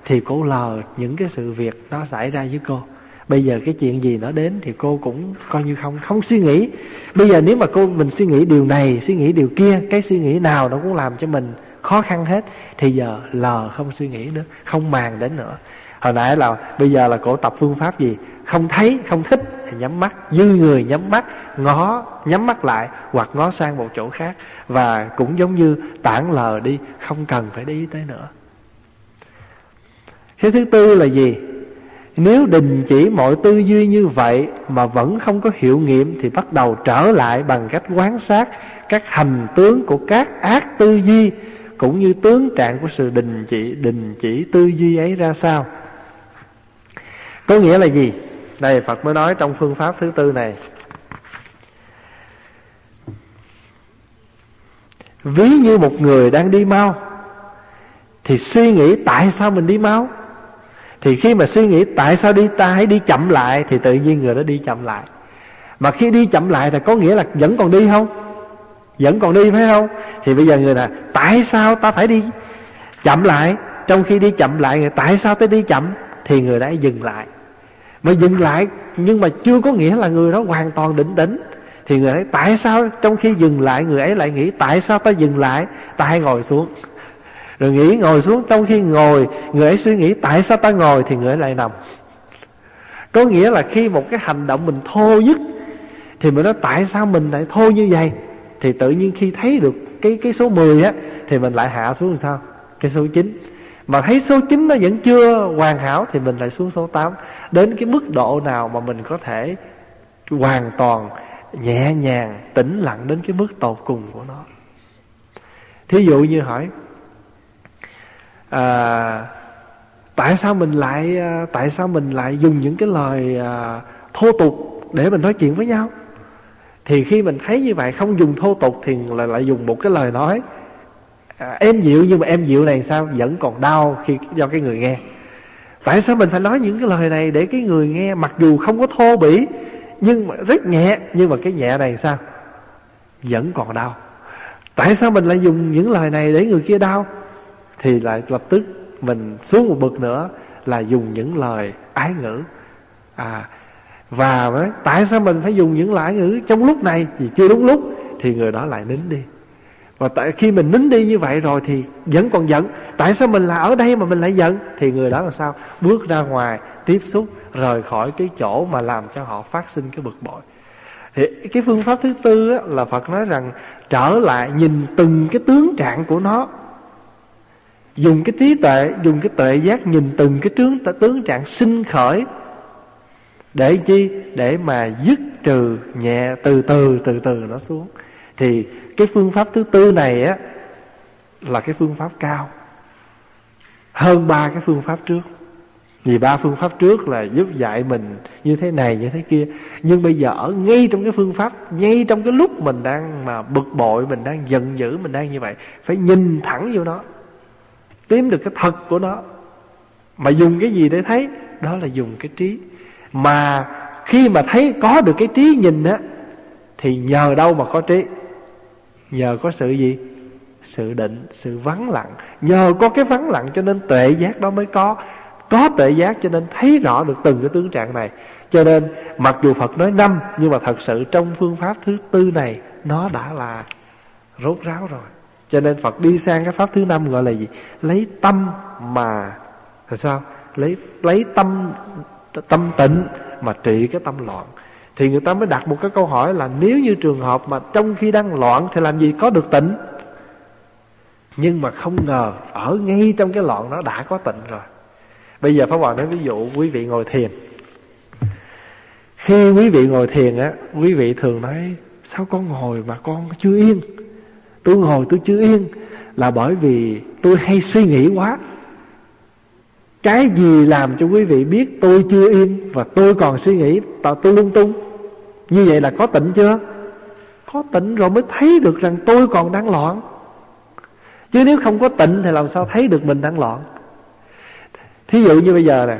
S1: thì cô lờ những cái sự việc nó xảy ra với cô. Bây giờ cái chuyện gì nó đến thì cô cũng coi như không không suy nghĩ. Bây giờ nếu mà cô mình suy nghĩ điều này suy nghĩ điều kia cái suy nghĩ nào nó cũng làm cho mình khó khăn hết thì giờ lờ không suy nghĩ nữa không màng đến nữa hồi nãy là bây giờ là cổ tập phương pháp gì? Không thấy, không thích thì nhắm mắt, dư người nhắm mắt, ngó, nhắm mắt lại hoặc ngó sang một chỗ khác. Và cũng giống như tản lờ đi, không cần phải đi tới nữa. Cái thứ tư là gì? Nếu đình chỉ mọi tư duy như vậy mà vẫn không có hiệu nghiệm thì bắt đầu trở lại bằng cách quan sát các hành tướng của các ác tư duy cũng như tướng trạng của sự đình chỉ đình chỉ tư duy ấy ra sao. Có nghĩa là gì? Đây, Phật mới nói trong phương pháp thứ tư này. Ví như một người đang đi mau, Thì suy nghĩ tại sao mình đi mau? Thì khi mà suy nghĩ tại sao đi ta hãy đi chậm lại, thì tự nhiên người đó đi chậm lại. Mà khi đi chậm lại thì có nghĩa là vẫn còn đi không? Vẫn còn đi, phải không? Thì bây giờ người là tại sao ta phải đi chậm lại? Trong khi đi chậm lại, người, tại sao ta đi chậm? Thì người đã dừng lại mà dừng lại. Nhưng mà chưa có nghĩa là người đó hoàn toàn định tĩnh. Thì người ấy, tại sao trong khi dừng lại, người ấy lại nghĩ tại sao ta dừng lại? Ta hãy ngồi xuống. Rồi nghĩ ngồi xuống. Trong khi ngồi, người ấy suy nghĩ tại sao ta ngồi thì người ấy lại nằm. Có nghĩa là khi một cái hành động mình thô nhất, thì mình nói tại sao mình lại thô như vậy? Thì tự nhiên khi thấy được cái cái số 10 á, thì mình lại hạ xuống làm sao? Cái số 9 mà thấy số 9 nó vẫn chưa hoàn hảo thì mình lại xuống số 8 đến cái mức độ nào mà mình có thể hoàn toàn nhẹ nhàng tĩnh lặng đến cái mức tột cùng của nó? Thí dụ như hỏi à, tại sao mình lại à, tại sao mình lại dùng những cái lời à, thô tục để mình nói chuyện với nhau? Thì khi mình thấy như vậy không dùng thô tục thì lại lại dùng một cái lời nói à, em dịu nhưng mà em dịu này sao? Vẫn còn đau khi do cái người nghe. Tại sao mình phải nói những cái lời này để cái người nghe mặc dù không có thô bỉ nhưng mà rất nhẹ nhưng mà cái nhẹ này sao? Vẫn còn đau. Tại sao mình lại dùng những lời này để người kia đau? Thì lại lập tức mình xuống một bậc nữa là dùng những lời ái ngữ. À và tại sao mình phải dùng những lời ngữ? Trong lúc này thì chưa đúng lúc thì người đó lại nín đi và tại khi mình nín đi như vậy rồi thì vẫn còn giận. Tại sao mình là ở đây mà mình lại giận? Thì người đó là sao? Bước ra ngoài tiếp xúc rời khỏi cái chỗ mà làm cho họ phát sinh cái bực bội. Thì cái phương pháp thứ tư á, là Phật nói rằng trở lại nhìn từng cái tướng trạng của nó. Dùng cái trí tuệ dùng cái tuệ giác nhìn từng cái tướng tướng trạng sinh khởi. Để chi? Để mà dứt trừ nhẹ từ từ từ từ nó xuống thì cái phương pháp thứ tư này á, là cái phương pháp cao. Hơn ba cái phương pháp trước. Vì ba phương pháp trước là giúp dạy mình như thế này, như thế kia. Nhưng bây giờ ở ngay trong cái phương pháp, ngay trong cái lúc mình đang mà bực bội, mình đang giận dữ, mình đang như vậy, phải nhìn thẳng vô nó. Tìm được cái thật của nó. Mà dùng cái gì để thấy? Đó là dùng cái trí. Mà khi mà thấy có được cái trí nhìn á, thì nhờ đâu mà có trí? Nhờ có sự gì? Sự định, sự vắng lặng. Nhờ có cái vắng lặng cho nên tuệ giác đó mới có. Có tuệ giác cho nên thấy rõ được từng cái tướng trạng này. Cho nên, mặc dù Phật nói năm, nhưng mà thật sự trong phương pháp thứ tư này, nó đã là rốt ráo rồi. Cho nên Phật đi sang cái pháp thứ năm gọi là gì? Lấy tâm mà, là sao? Lấy lấy tâm tâm tịnh mà trị cái tâm loạn thì người ta mới đặt một cái câu hỏi là nếu như trường hợp mà trong khi đang loạn thì làm gì có được tịnh? Nhưng mà không ngờ ở ngay trong cái loạn nó đã có tịnh rồi. Bây giờ Pháp Hòa nói ví dụ quý vị ngồi thiền. Khi quý vị ngồi thiền á, quý vị thường nói, sao con ngồi mà con chưa yên? Tôi ngồi tôi chưa yên là bởi vì tôi hay suy nghĩ quá. Cái gì làm cho quý vị biết tôi chưa yên và tôi còn suy nghĩ tôi lung tung? Như vậy là có tịnh chưa? Có tịnh rồi mới thấy được rằng tôi còn đang loạn. Chứ nếu không có tịnh thì làm sao thấy được mình đang loạn? Thí dụ như bây giờ nè,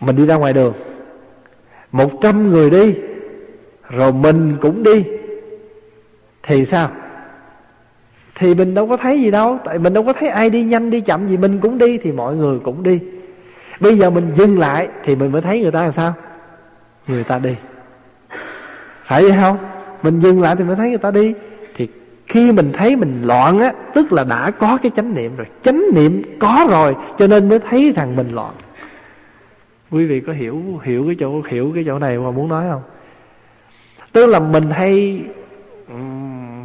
S1: mình đi ra ngoài đường, một trăm người đi, rồi mình cũng đi, thì sao? Thì mình đâu có thấy gì đâu, tại mình đâu có thấy ai đi nhanh đi chậm gì, mình cũng đi thì mọi người cũng đi. Bây giờ mình dừng lại thì mình mới thấy người ta làm sao? Người ta đi phải vậy không? Mình dừng lại thì mới thấy người ta đi. Thì khi mình thấy mình loạn á tức là đã có cái chánh niệm rồi. Chánh niệm có rồi cho nên mới thấy rằng mình loạn. Quý vị có hiểu hiểu cái chỗ hiểu cái chỗ này mà muốn nói không? Tức là mình hay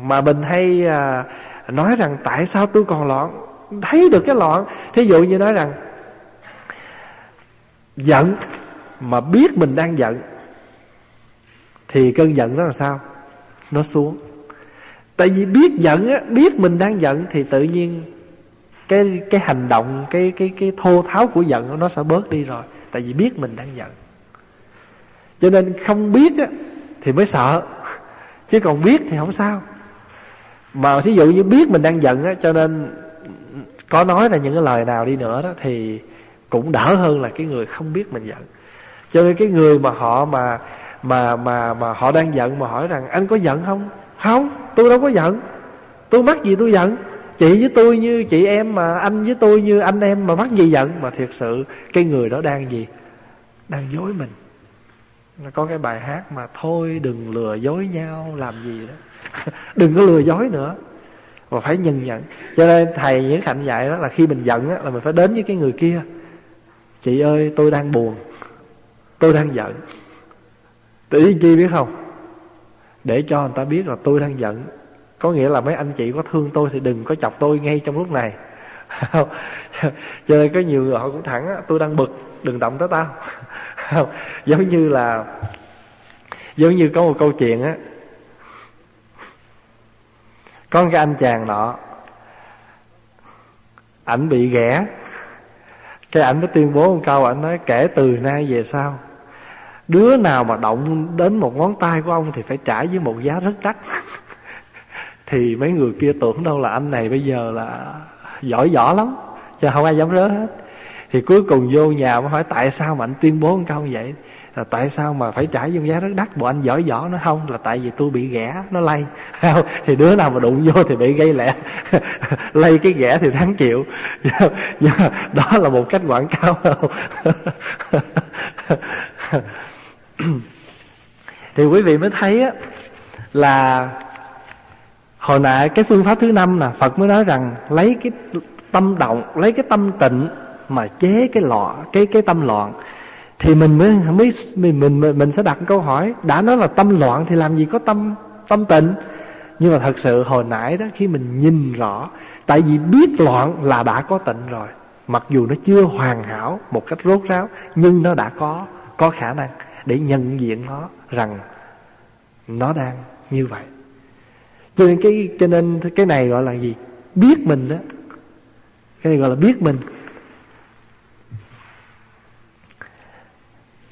S1: mà mình hay à, nói rằng tại sao tôi còn loạn? Thấy được cái loạn. Thí dụ như nói rằng giận mà biết mình đang giận thì cơn giận đó là sao? Nó xuống. Tại vì biết giận á, biết mình đang giận thì tự nhiên cái cái hành động, cái cái cái thô tháo của giận nó sẽ bớt đi rồi. Tại vì biết mình đang giận. Cho nên không biết á, thì mới sợ. Chứ còn biết thì không sao. Mà thí dụ như biết mình đang giận á, cho nên có nói là những cái lời nào đi nữa đó thì cũng đỡ hơn là cái người không biết mình giận. Cho nên cái người mà họ mà mà mà mà họ đang giận mà hỏi rằng anh có giận không? Không tôi đâu có giận. Tôi mắc gì tôi giận? Chị với tôi như chị em mà anh với tôi như anh em mà mắc gì giận? Mà thiệt sự cái người đó đang gì? Đang dối mình. Nó có cái bài hát mà thôi đừng lừa dối nhau làm gì đó. (laughs) Đừng có lừa dối nữa. Và phải nhìn nhận. Cho nên thầy những hạnh dạy đó là khi mình giận đó, là mình phải đến với cái người kia. Chị ơi tôi đang buồn. Tôi đang giận. Để chi biết không? Để cho người ta biết là tôi đang giận. Có nghĩa là mấy anh chị có thương tôi thì đừng có chọc tôi ngay trong lúc này. (laughs) Cho nên có nhiều người họ cũng thẳng á, tôi đang bực, đừng động tới tao. (laughs) Giống như là, giống như có một câu chuyện á. Có cái anh chàng nọ, ảnh bị ghẻ. Cái ảnh mới tuyên bố một câu, ảnh nói, kể từ nay về sau đứa nào mà động đến một ngón tay của ông thì phải trả với một giá rất đắt. (laughs) Thì mấy người kia tưởng đâu là anh này bây giờ là giỏi võ lắm, chứ không ai dám rớ hết. Thì cuối cùng vô nhà mới hỏi, tại sao mà anh tuyên bố một câu như vậy? Là tại sao mà phải trả vô giá rất đắt? Bộ anh giỏi võ nó không, là tại vì tôi bị ghẻ, nó lay. (laughs) Thì đứa nào mà đụng vô thì bị gây lẹ. (laughs) Lay cái ghẻ thì thắng chịu. Nhưng đó là một cách quảng cáo. (coughs) thì quý vị mới thấy á, là hồi nãy cái phương pháp thứ năm là phật mới nói rằng lấy cái tâm động, lấy cái tâm tịnh mà chế cái lọ, cái cái tâm loạn. Thì mình mới mới, mình mình mình sẽ đặt câu hỏi, đã nói là tâm loạn thì làm gì có tâm tâm tịnh? Nhưng mà thật sự hồi nãy đó, khi mình nhìn rõ, tại vì biết loạn là đã có tịnh rồi, mặc dù nó chưa hoàn hảo một cách rốt ráo, nhưng nó đã có có khả năng để nhận diện nó rằng nó đang như vậy. Cho nên cái, cho nên cái này gọi là gì? Biết mình đó. Cái này gọi là biết mình.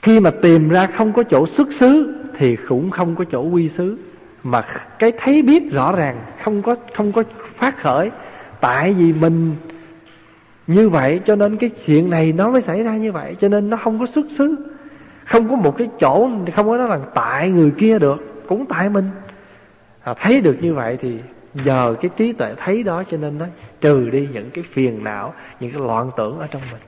S1: Khi mà tìm ra không có chỗ xuất xứ thì cũng không có chỗ quy xứ. Mà cái thấy biết rõ ràng, không có không có phát khởi. Tại vì mình như vậy, cho nên cái chuyện này nó mới xảy ra như vậy. Cho nên nó không có xuất xứ không có một cái chỗ không có nói là tại người kia được cũng tại mình. À, thấy được như vậy thì nhờ cái trí tuệ thấy đó cho nên nó trừ đi những cái phiền não những cái loạn tưởng ở trong mình.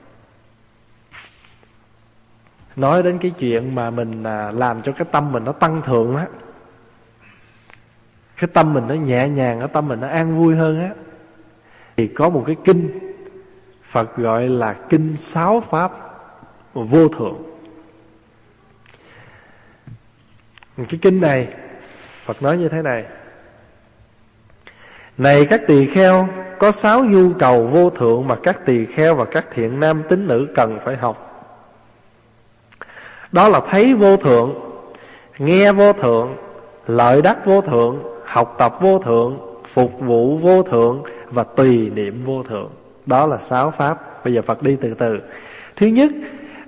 S1: Nói đến cái chuyện mà mình à, làm cho cái tâm mình nó tăng thượng á cái tâm mình nó nhẹ nhàng cái tâm mình nó an vui hơn á thì có một cái kinh Phật gọi là kinh sáu pháp vô thượng. Cái kinh này, Phật nói như thế này. Này các tỳ kheo, Có sáu nhu cầu vô thượng Mà các tỳ kheo và các thiện nam tín nữ cần phải học. Đó là thấy vô thượng, Nghe vô thượng, Lợi đắc vô thượng, Học tập vô thượng, Phục vụ vô thượng Và tùy niệm vô thượng. Đó là sáu pháp. Bây giờ Phật đi từ từ. Thứ nhất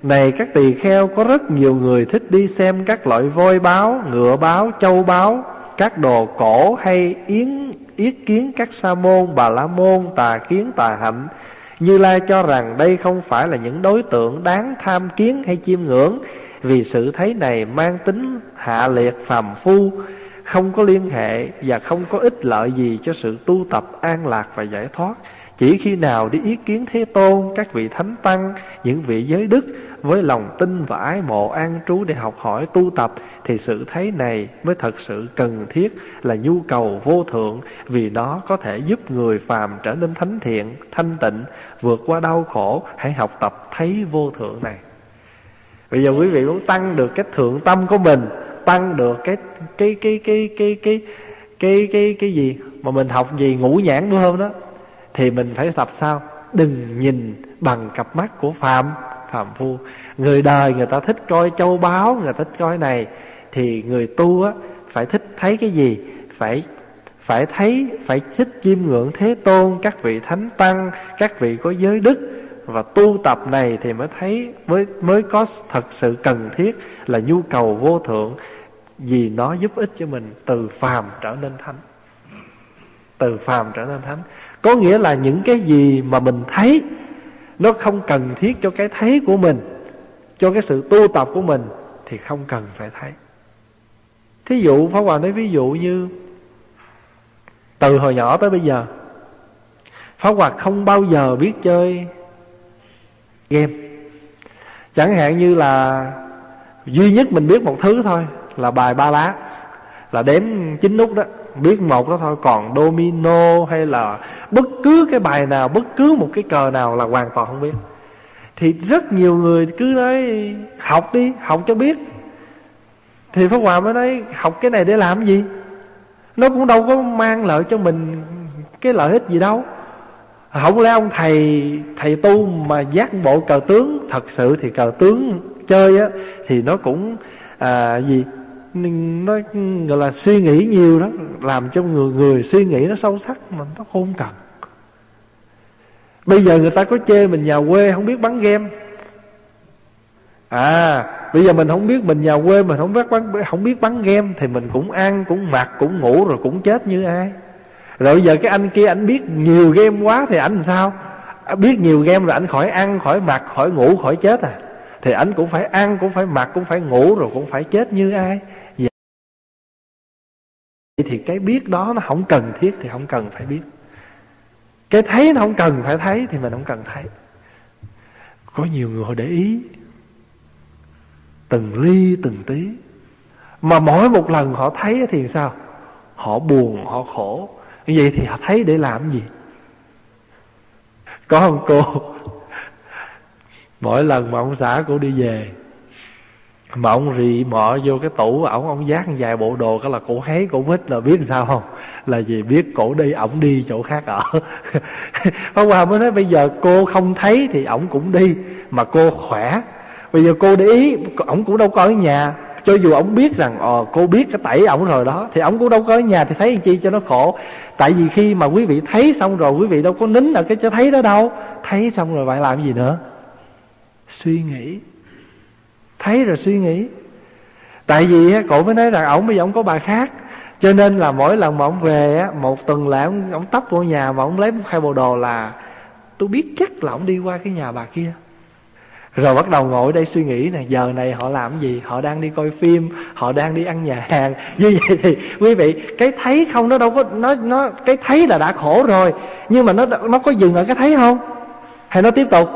S1: này các tỳ kheo có rất nhiều người thích đi xem các loại voi báo, ngựa báo, châu báo, các đồ cổ hay yến yết kiến các sa môn, bà la môn, tà kiến, tà hạnh. Như Lai cho rằng đây không phải là những đối tượng đáng tham kiến hay chiêm ngưỡng, vì sự thấy này mang tính hạ liệt phàm phu, không có liên hệ và không có ích lợi gì cho sự tu tập an lạc và giải thoát. Chỉ khi nào đi ý kiến Thế Tôn, các vị Thánh Tăng, những vị giới đức với lòng tin và ái mộ an trú để học hỏi tu tập thì sự thấy này mới thật sự cần thiết là nhu cầu vô thượng vì nó có thể giúp người phàm trở nên thánh thiện, thanh tịnh, vượt qua đau khổ. Hãy học tập thấy vô thượng này. Bây giờ quý vị muốn tăng được cái thượng tâm của mình, tăng được cái cái cái cái cái cái cái cái cái gì mà mình học gì ngũ nhãn bữa hôm đó thì mình phải tập sao? Đừng nhìn bằng cặp mắt của phàm phàm phu. Người đời người ta thích coi châu báu, người ta thích coi này, thì người tu á, phải thích thấy cái gì? Phải phải thấy, phải thích chiêm ngưỡng thế tôn, các vị thánh tăng, các vị có giới đức. Và tu tập này thì mới thấy, mới mới có thật sự cần thiết là nhu cầu vô thượng, vì nó giúp ích cho mình từ phàm trở nên thánh. Từ phàm trở nên thánh. Có nghĩa là những cái gì mà mình thấy nó không cần thiết cho cái thấy của mình, cho cái sự tu tập của mình thì không cần phải thấy. Thí dụ, pháp hòa nói ví dụ như từ hồi nhỏ tới bây giờ, pháp hòa không bao giờ biết chơi game. Chẳng hạn như là duy nhất mình biết một thứ thôi là bài ba lá, là đếm chín nút đó biết một đó thôi. Còn domino hay là bất cứ cái bài nào bất cứ một cái cờ nào là hoàn toàn không biết. Thì rất nhiều người cứ nói học đi học cho biết. Thì pháp hòa mới nói học cái này để làm gì? Nó cũng đâu có mang lợi cho mình cái lợi ích gì đâu. Không lẽ ông thầy thầy tu mà giác bộ cờ tướng thật sự thì cờ tướng chơi á thì nó cũng à, gì? Nó gọi là suy nghĩ nhiều đó, làm cho người người suy nghĩ nó sâu sắc mà nó không cần. Bây giờ người ta có chê mình nhà quê không biết bắn game. À bây giờ mình không biết mình nhà quê mình không biết bắn, không biết bắn game thì mình cũng ăn, cũng mặc, cũng ngủ rồi cũng chết như ai. Rồi bây giờ cái anh kia, anh biết nhiều game quá thì anh sao? À, biết nhiều game rồi anh khỏi ăn, khỏi mặc, khỏi ngủ, khỏi chết à. Thì anh cũng phải ăn, cũng phải mặc, cũng phải ngủ rồi cũng phải chết như ai thì cái biết đó nó không cần thiết thì không cần phải biết. Cái thấy nó không cần phải thấy thì mình không cần thấy. Có nhiều người họ để ý, từng ly, từng tí. Mà mỗi một lần họ thấy thì sao? Họ buồn, họ khổ. Như vậy thì họ thấy để làm gì? Có không cô? Mỗi lần mà ông xã cô đi về mà ông rì mọ vô cái tủ, ổng ông giác vài bộ đồ, cái là cổ hé cổ vít là biết sao không? Là vì biết cổ đi, ổng đi chỗ khác ở. (laughs) Hôm qua mới nói, bây giờ cô không thấy thì ổng cũng đi, mà cô khỏe. Bây giờ cô để ý, ổng cũng đâu có ở nhà. Cho dù ổng biết rằng ờ cô biết cái tẩy ổng rồi đó, thì ổng cũng đâu có ở nhà thì thấy chi cho nó khổ. Tại vì khi mà quý vị thấy xong rồi, quý vị đâu có nín ở cái cho thấy đó đâu. Thấy xong rồi phải làm gì nữa? Suy nghĩ thấy rồi suy nghĩ. Tại vì cổ mới nói rằng ổng bây giờ ổng có bà khác. Cho nên là mỗi lần mà ổng về á một tuần lễ ổng, ổng tấp vô nhà mà ổng lấy một hai bộ đồ là tôi biết chắc là ổng đi qua cái nhà bà kia. Rồi bắt đầu ngồi đây suy nghĩ nè giờ này họ làm gì? Họ đang đi coi phim họ đang đi ăn nhà hàng. (laughs) Như vậy thì quý vị cái thấy không nó đâu có nó nó cái thấy là đã khổ rồi. Nhưng mà nó nó có dừng ở cái thấy không? Hay nó tiếp tục?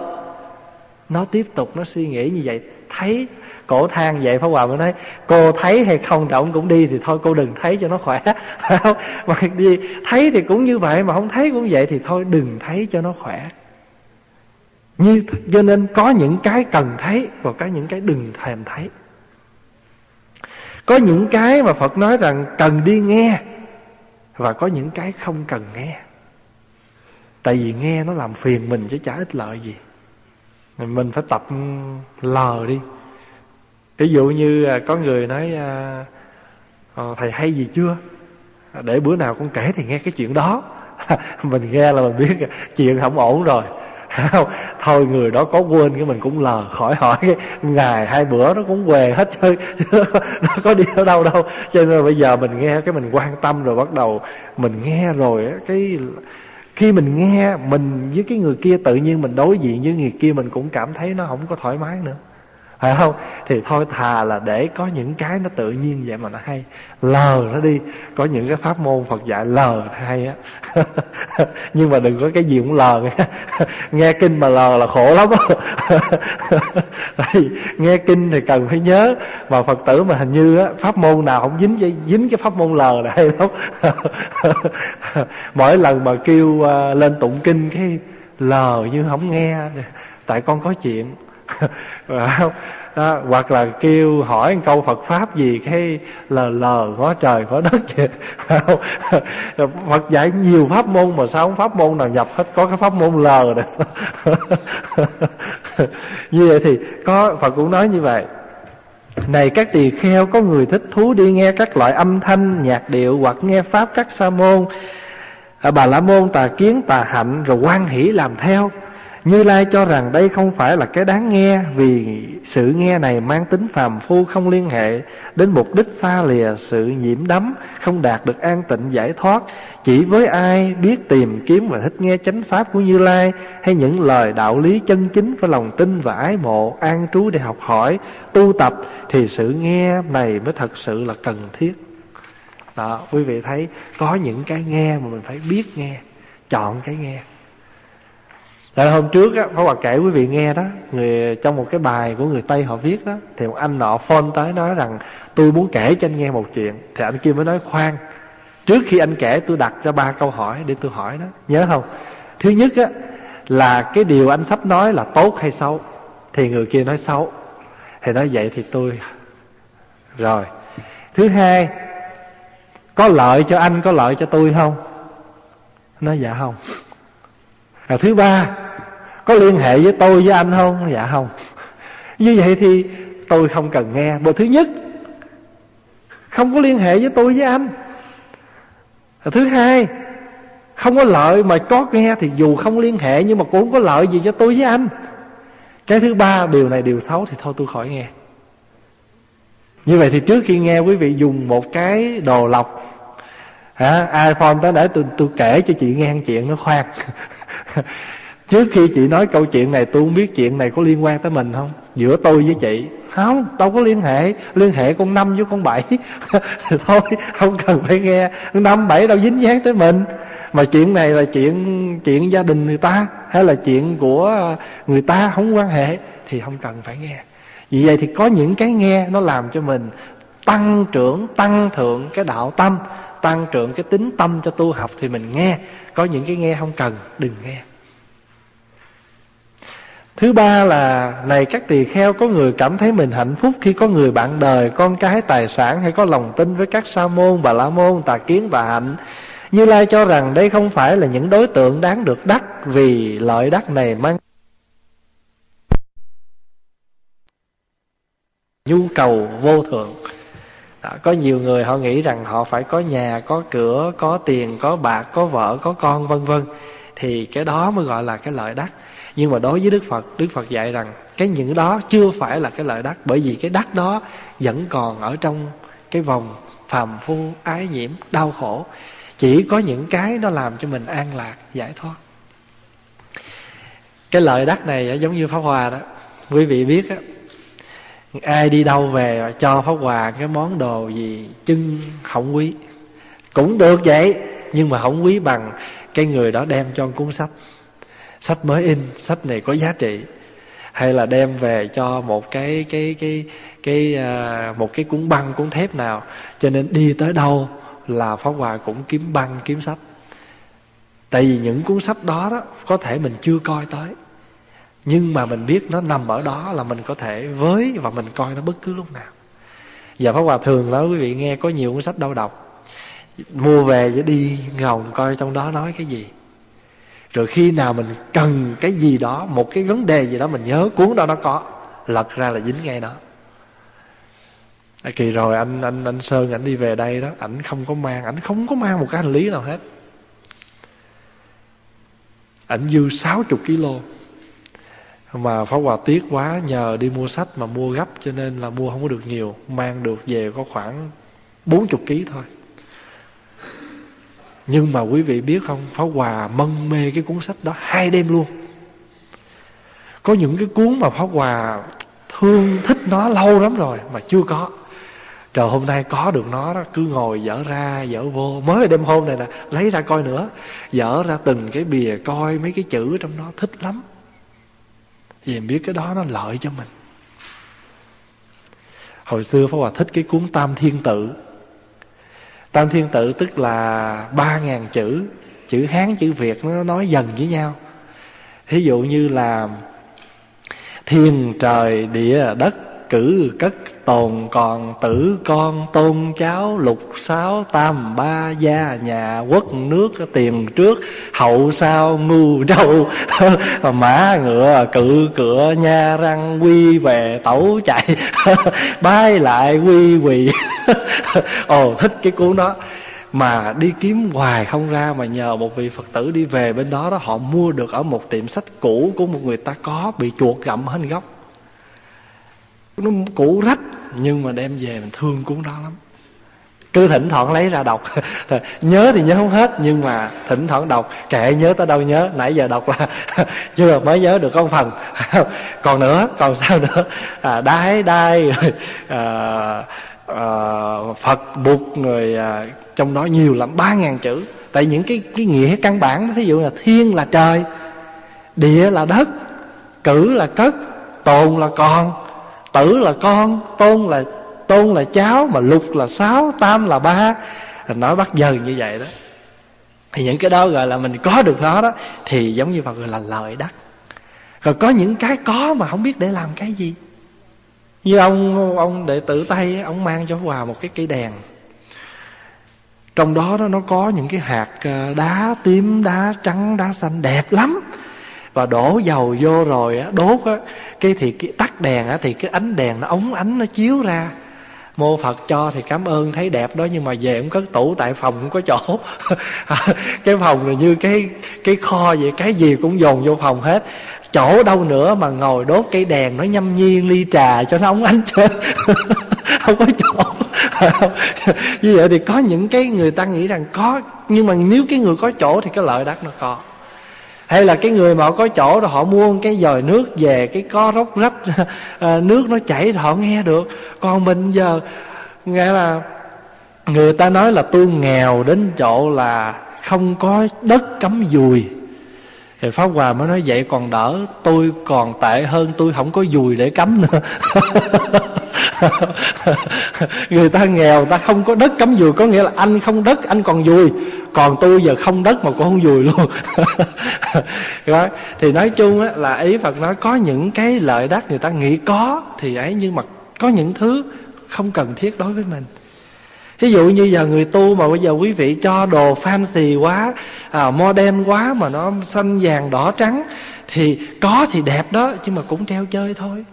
S1: Nó tiếp tục, nó suy nghĩ như vậy. Thấy cổ than vậy, Pháp Hòa mới nói, cô thấy hay không trọng cũng đi thì thôi, cô đừng thấy cho nó khỏe. (laughs) Mà đi, thấy thì cũng như vậy, mà không thấy cũng vậy thì thôi, đừng thấy cho nó khỏe. Như cho nên có những cái cần thấy và có những cái đừng thèm thấy. Có những cái mà phật nói rằng cần đi nghe và có những cái không cần nghe. Tại vì nghe nó làm phiền mình chứ chả ích lợi gì mình phải tập lờ đi. Ví dụ như à, có người nói à, ờ, thầy hay gì chưa? Để bữa nào con kể thì nghe cái chuyện đó. (laughs) Mình nghe là mình biết chuyện không ổn rồi. Không (laughs) thôi người đó có quên cái mình cũng lờ khỏi hỏi cái ngày hai bữa nó cũng què hết chứ (laughs) nó có đi ở đâu đâu. Cho nên bây giờ mình nghe cái mình quan tâm rồi bắt đầu mình nghe rồi cái khi mình nghe mình với cái người kia, tự nhiên mình đối diện với người kia, mình cũng cảm thấy nó không có thoải mái nữa phải không? Thì thôi thà là để có những cái nó tự nhiên vậy mà nó hay. Lờ nó đi. Có những cái pháp môn phật dạy lờ hay á. (laughs) Nhưng mà đừng có cái gì cũng lờ nghe, (laughs) nghe kinh mà lờ là khổ lắm (laughs) nghe kinh thì cần phải nhớ. Mà phật tử mà hình như á pháp môn nào không dính dính cái pháp môn lờ là hay lắm. Mỗi lần mà kêu à, lên tụng kinh cái lờ như không nghe. Tại con có chuyện đó, hoặc là kêu hỏi một câu Phật pháp gì cái lờ lờ có trời có đất vậy? Phật dạy nhiều pháp môn mà sao không pháp môn nào nhập hết có cái pháp môn lờ này như vậy thì có Phật cũng nói như vậy. Này các tỳ kheo có người thích thú đi nghe các loại âm thanh nhạc điệu hoặc nghe pháp các sa môn à, bà la môn tà kiến tà hạnh rồi quan hỷ làm theo như Lai cho rằng đây không phải là cái đáng nghe Vì sự nghe này mang tính phàm phu Không liên hệ đến mục đích xa lìa Sự nhiễm đắm, Không đạt được an tịnh giải thoát. Chỉ với ai biết tìm kiếm và thích nghe chánh pháp của Như Lai Hay những lời đạo lý chân chính Với lòng tin và ái mộ, An trú để học hỏi, Tu tập Thì sự nghe này mới thật sự là cần thiết. Đó, quý vị thấy Có những cái nghe mà mình phải biết nghe, Chọn cái nghe. Tại hôm trước á, Pháp Hòa kể quý vị nghe đó người Trong một cái bài của người Tây họ viết đó Thì một anh nọ phone tới nói rằng Tôi muốn kể cho anh nghe một chuyện. Thì anh kia mới nói khoan Trước khi anh kể tôi đặt ra ba câu hỏi Để tôi hỏi đó. Nhớ không? Thứ nhất á là cái điều anh sắp nói là tốt hay xấu? Thì người kia nói xấu. Thì nói vậy thì tôi Rồi. Thứ hai Có lợi cho anh có lợi cho tôi không? Nói dạ không. À, Thứ ba có liên hệ với tôi với anh không? Dạ không. Như vậy thì tôi không cần nghe. Bộ thứ nhất, không có liên hệ với tôi với anh. Thứ hai, không có lợi mà có nghe thì dù không liên hệ nhưng mà cũng không có lợi gì cho tôi với anh. Cái thứ ba, điều này điều xấu thì thôi tôi khỏi nghe. Như vậy thì trước khi nghe, quý vị dùng một cái đồ lọc. Hả? iphone tới để tôi tôi kể cho chị nghe chuyện nó khoan. (laughs) Trước khi chị nói câu chuyện này tôi không biết chuyện này có liên quan tới mình không? Giữa tôi với chị? Không, đâu có liên hệ. Liên hệ con năm với con bảy. (laughs) Thôi, không cần phải nghe. Năm bảy đâu dính dáng tới mình. Mà chuyện này là chuyện chuyện gia đình người ta Hay là chuyện của người ta không quan hệ Thì không cần phải nghe. Vì vậy thì có những cái nghe Nó làm cho mình tăng trưởng Tăng thượng cái đạo tâm Tăng trưởng cái tính tâm cho tu học Thì mình nghe. Có những cái nghe không cần, đừng nghe. Thứ ba là Này các tỳ kheo có người cảm thấy mình hạnh phúc Khi có người bạn đời, con cái, tài sản Hay có lòng tin với các sa môn, bà la môn, tà kiến, tà hạnh. Như Lai cho rằng đây không phải là những đối tượng đáng được đắc Vì lợi đắc này mang nhu cầu vô thượng. Đó, có nhiều người họ nghĩ rằng họ phải có nhà có cửa có tiền có bạc có vợ có con vân vân. Thì cái đó mới gọi là cái lợi đắc nhưng mà đối với đức phật đức phật dạy rằng cái những đó chưa phải là cái lợi đắc, bởi vì cái đắc đó vẫn còn ở trong cái vòng phàm phu ái nhiễm, đau khổ. Chỉ có những cái nó làm cho mình an lạc, giải thoát. Cái lợi đắc này giống như pháp hòa đó, quý vị biết á, ai đi đâu về cho pháp hòa cái món đồ gì chân hỏng quý. Cũng được vậy, nhưng mà không quý bằng cái người đó đem cho cuốn sách sách mới in sách này có giá trị hay là đem về cho một cái cái cái cái à, một cái cuốn băng cuốn thép nào. Cho nên đi tới đâu là pháp hòa cũng kiếm băng kiếm sách. Tại vì những cuốn sách đó đó có thể mình chưa coi tới. Nhưng mà mình biết nó nằm ở đó là mình có thể với và mình coi nó bất cứ lúc nào. Và pháp hòa thường đó quý vị nghe có nhiều cuốn sách đâu đọc mua về để đi ngầu coi trong đó nói cái gì rồi khi nào mình cần cái gì đó, một cái vấn đề gì đó mình nhớ, cuốn đó nó có, lật ra là dính ngay đó à, kỳ rồi, anh anh anh sơn, ảnh đi về đây đó, ảnh không có mang, ảnh không có mang một cái hành lý nào hết. Ảnh dư 60 kg mà Pháp quà tiếc quá, nhờ đi mua sách mà mua gấp, cho nên là mua không có được nhiều, mang được về có khoảng 40 kg thôi nhưng mà quý vị biết không? Pháp Hòa mân mê cái cuốn sách đó hai đêm luôn. Có những cái cuốn mà Pháp Hòa thương thích nó lâu lắm rồi Mà chưa có. Trời, hôm nay có được nó đó. Cứ ngồi dở ra, dở vô. Mới đêm hôm này nè, Lấy ra coi nữa. Dở ra từng cái bìa coi mấy cái chữ trong đó. Thích lắm. Vì biết cái đó nó lợi cho mình. Hồi xưa Pháp Hòa thích cái cuốn Tam Thiên Tự Tam thiên tự tức là ba ngàn chữ Chữ Hán, chữ Việt nó nói dần với nhau. Thí dụ như là, thiên, trời, địa, đất, cử, cất tồn còn tử con, tôn cháu, lục sáu tam ba gia, nhà, quốc, nước, tiền trước, hậu sau ngu đâu mã ngựa, cự cửa, nha răng, quy về, tẩu chạy (laughs) bay lại, quy quỳ. (laughs) Ồ, thích cái cuốn đó. Mà đi kiếm hoài không ra mà nhờ một vị phật tử đi về bên đó đó, họ mua được ở một tiệm sách cũ của một người ta có, bị chuột gặm hết gốc. Nó cũ rách nhưng mà đem về mình thương cuốn đó lắm. Cứ thỉnh thoảng lấy ra đọc. (laughs) Nhớ thì nhớ không hết nhưng mà thỉnh thoảng đọc. Kệ nhớ tới đâu nhớ nãy giờ đọc là (laughs) chưa mới nhớ được có phần. (laughs) Còn nữa còn sao nữa? À, đái đai à, à, phật bụt người à, trong đó nhiều lắm ba ngàn chữ. Tại những cái cái nghĩa căn bản thí dụ là thiên là trời địa là đất cử là cất tồn là còn tử là con, tôn là tôn là cháu, mà lục là sáu, tam là ba. Nói bắt dần như vậy đó. Thì những cái đó gọi là mình có được nó đó, thì giống như Phật gọi là lợi đắc. Rồi có những cái có mà không biết để làm cái gì. Như ông ông đệ tử tây ông mang cho hòa một cái cây đèn. Trong đó đó nó có những cái hạt ờ, đá tím, đá trắng, đá xanh đẹp lắm và đổ dầu vô rồi á, đốt á, cái thì cái tắt đèn á, thì cái ánh đèn nó ống ánh nó chiếu ra. Mô phật cho thì cảm ơn thấy đẹp đó nhưng mà về cũng cất tủ tại phòng cũng có chỗ. (laughs) Cái phòng là như cái cái kho vậy cái gì cũng dồn vô phòng hết. Chỗ đâu nữa mà ngồi đốt cây đèn nó nhâm nhi ly trà cho nó ống ánh trên (laughs) không có chỗ. (laughs) Như vậy thì có những cái người ta nghĩ rằng có nhưng mà nếu cái người có chỗ thì cái lợi đắc nó có hay là cái người mà họ có chỗ rồi họ mua cái dòi nước về, cái có róc rách (laughs) à, nước nó chảy họ nghe được. Còn mình giờ, nghe là người ta nói là tôi nghèo đến chỗ là không có đất cắm dùi thì Pháp Hòa mới nói vậy còn đỡ Tôi còn tệ hơn tôi không có dùi để cắm nữa. (laughs) Người ta nghèo ta không có đất cắm dùi Có nghĩa là anh không đất anh còn dùi. Còn tôi giờ không đất mà cũng không dùi luôn. (laughs) Đó. Thì nói chung á, là ý Phật nói Có những cái lợi đắc người ta nghĩ có Thì ấy nhưng mà có những thứ Không cần thiết đối với mình. Ví dụ như giờ người tu mà bây giờ quý vị cho đồ fancy quá à, Modern quá mà nó xanh vàng đỏ trắng Thì có thì đẹp đó Nhưng mà cũng treo chơi thôi.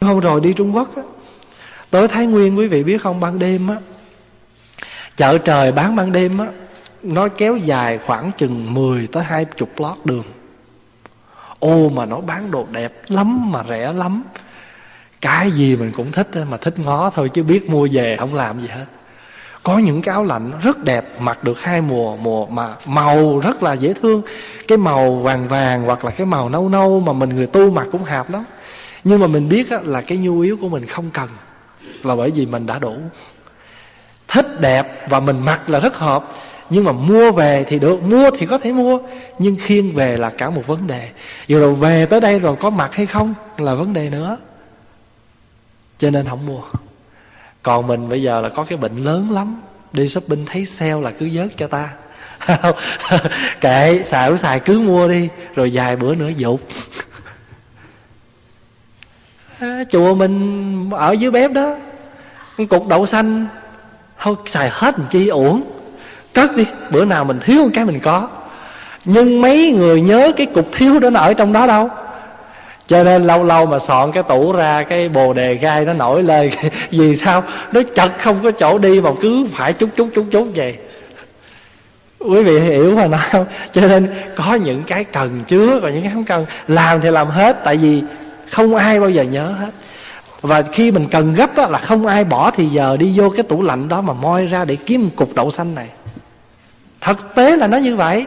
S1: Hôm rồi đi Trung Quốc á Tới Thái Nguyên quý vị biết không ban đêm á Chợ trời bán ban đêm á Nó kéo dài khoảng chừng 10 tới 20 lót đường. Ô mà nó bán đồ đẹp lắm mà rẻ lắm. Cái gì mình cũng thích mà thích ngó thôi chứ biết mua về không làm gì hết có những cái áo lạnh rất đẹp mặc được hai mùa mùa mà màu rất là dễ thương. Cái màu vàng vàng hoặc là cái màu nâu nâu mà mình người tu mặc cũng hợp lắm. Nhưng mà mình biết á, là cái nhu yếu của mình không cần là bởi vì mình đã đủ. Thích đẹp và mình mặc là rất hợp nhưng mà mua về thì được mua thì có thể mua nhưng khiêng về là cả một vấn đề. Vừa rồi về tới đây rồi có mặc hay không là vấn đề nữa. Cho nên không mua còn mình bây giờ là có cái bệnh lớn lắm. Đi shopping thấy sale là cứ vớt cho ta. (laughs) Kệ xài xài cứ mua đi rồi vài bữa nữa dục à, chùa mình ở dưới bếp đó. Cục đậu xanh. Thôi xài hết làm chi uổng. Cất đi bữa nào mình thiếu một cái mình có. Nhưng mấy người nhớ cái cục thiếu đó nó ở trong đó đâu cho nên lâu lâu mà soạn cái tủ ra cái bồ đề gai nó nổi lên (laughs) vì sao? Nó chật không có chỗ đi mà cứ phải chút chút chút chút vậy. Quý vị hiểu mà nói không? Cho nên có những cái cần chứa và những cái không cần làm thì làm hết tại vì không ai bao giờ nhớ hết. Và khi mình cần gấp á, là không ai bỏ thì giờ đi vô cái tủ lạnh đó mà moi ra để kiếm một cục đậu xanh này. Thực tế là nó như vậy.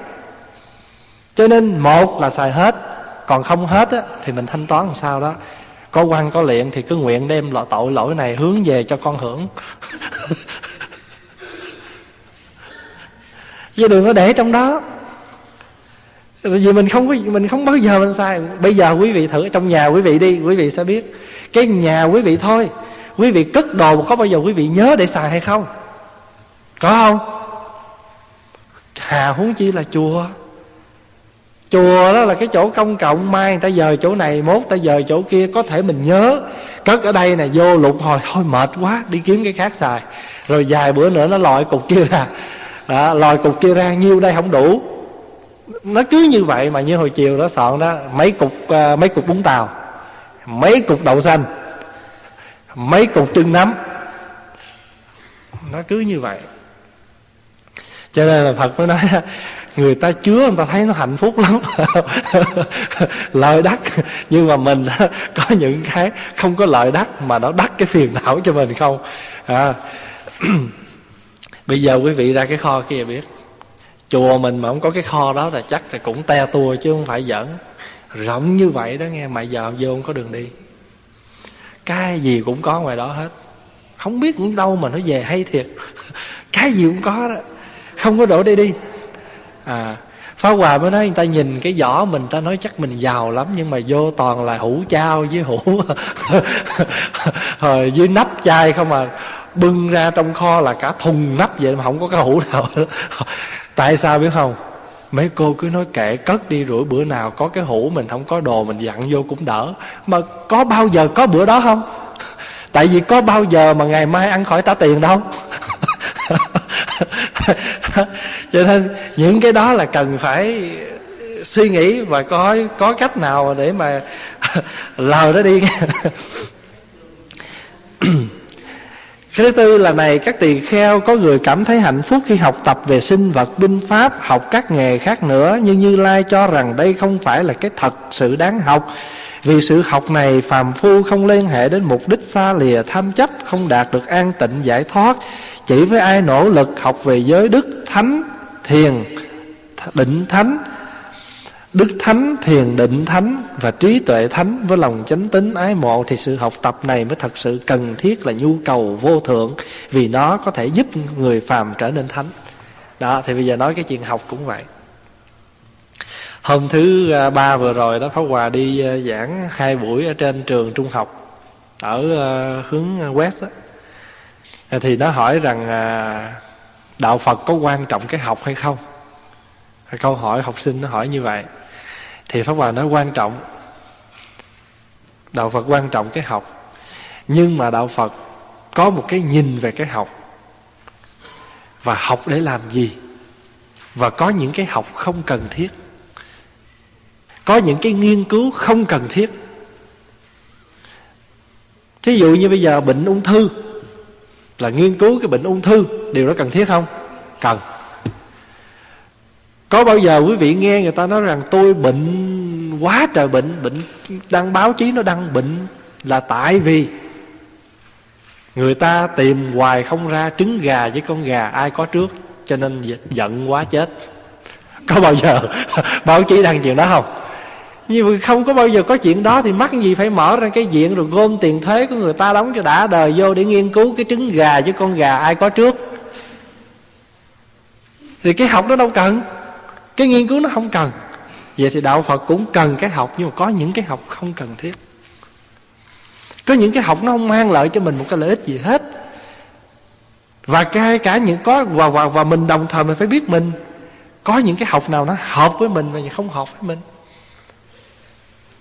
S1: Cho nên một là xài hết còn không hết á, thì mình thanh toán làm sao đó. Có quan có liện thì cứ nguyện đem lọ tội lỗi này hướng về cho con hưởng. (laughs) Chứ đừng có để trong đó. Vì mình không có mình không bao giờ mình sai bây giờ quý vị thử trong nhà quý vị đi quý vị sẽ biết. Cái nhà quý vị thôi quý vị cất đồ có bao giờ quý vị nhớ để xài hay không? Có không? Hà huống chi là chùa chùa đó là cái chỗ công cộng mai người ta dời chỗ này mốt ta dời chỗ kia có thể mình nhớ. Cất ở đây nè vô lục hồi thôi mệt quá đi kiếm cái khác xài. Rồi vài bữa nữa nó lòi cục kia ra. Đó, lòi cục kia ra nhiêu đây không đủ. Nó cứ như vậy mà như hồi chiều đó soạn đó mấy cục uh, mấy cục bún tàu mấy cục đậu xanh mấy cục trưng nấm. Nó cứ như vậy. Cho nên là phật mới nói người ta chứa, người ta thấy nó hạnh phúc lắm. (laughs) Lợi đắc. Nhưng mà mình có những cái không có lợi đắc mà nó đắc cái phiền não cho mình không? À. (clears throat) bây giờ quý vị ra cái kho kia biết. Chùa mình mà không có cái kho đó là chắc là cũng te tua chứ không phải giỡn. Rộng như vậy đó nghe, mà giờ vô không có đường đi. Cái gì cũng có ngoài đó hết. Không biết những đâu mà nó về hay thiệt. (laughs) Cái gì cũng có đó. Không có đổ đây đi à phá hòa mới nói, người ta nhìn cái vỏ mình, ta nói chắc mình giàu lắm, nhưng mà vô toàn là hũ trao với hũ (laughs) rồi dưới nắp chai không à bưng ra trong kho là cả thùng nắp vậy mà không có cái hũ nào. (laughs) Tại sao biết không? Mấy cô cứ nói kệ, cất đi rủi bữa nào có cái hũ mình, không có đồ mình dặn vô cũng đỡ. Mà có bao giờ có bữa đó không? (laughs) Tại vì có bao giờ mà ngày mai ăn khỏi trả tiền đâu cho nên những cái đó là cần phải suy nghĩ và có có cách nào để mà (laughs) lờ nó đi. Cái thứ tư là này, các tỳ kheo có người cảm thấy hạnh phúc khi học tập về sinh vật, binh pháp, học các nghề khác nữa, nhưng như lai cho rằng đây không phải là cái thật sự đáng học. Vì sự học này, phàm phu không liên hệ đến mục đích xa lìa tham chấp, không đạt được an tịnh giải thoát chỉ với ai nỗ lực học về giới đức thánh, thiền định thánh, đức thánh, thiền, định thánh và trí tuệ thánh với lòng chánh tín ái mộ thì sự học tập này mới thật sự cần thiết là nhu cầu vô thượng vì nó có thể giúp người phàm trở nên thánh đó, thì bây giờ nói cái chuyện học cũng vậy hôm thứ à, ba vừa rồi đó, pháp hòa đi à, giảng hai buổi ở trên trường trung học ở à, hướng west đó thì nó hỏi rằng à, đạo phật có quan trọng cái học hay không? Câu hỏi học sinh nó hỏi như vậy. Thì pháp hòa nói quan trọng. Đạo phật quan trọng cái học. Nhưng mà đạo phật có một cái nhìn về cái học. Và học để làm gì? Và có những cái học không cần thiết. Có những cái nghiên cứu không cần thiết. Thí dụ như bây giờ bệnh ung thư là nghiên cứu cái bệnh ung thư, điều đó cần thiết không? Cần. Có bao giờ quý vị nghe người ta nói rằng tôi bệnh, quá trời bệnh bệnh đăng báo chí nó đăng bệnh là tại vì người ta tìm hoài không ra trứng gà với con gà ai có trước, cho nên giận quá chết. Có bao giờ (laughs) báo chí đăng chuyện đó không? Nhưng mà không có bao giờ có chuyện đó thì mắc gì phải mở ra cái diện rồi gom tiền thuế của người ta đóng cho đã đời vô để nghiên cứu cái trứng gà chứ con gà ai có trước. Thì cái học nó đâu cần. Cái nghiên cứu nó không cần. Vậy thì đạo phật cũng cần cái học nhưng mà có những cái học không cần thiết. Có những cái học nó không mang lợi cho mình một cái lợi ích gì hết. Và cái cả những có và, và, và mình đồng thời mình phải biết mình. Có những cái học nào nó hợp với mình và không hợp với mình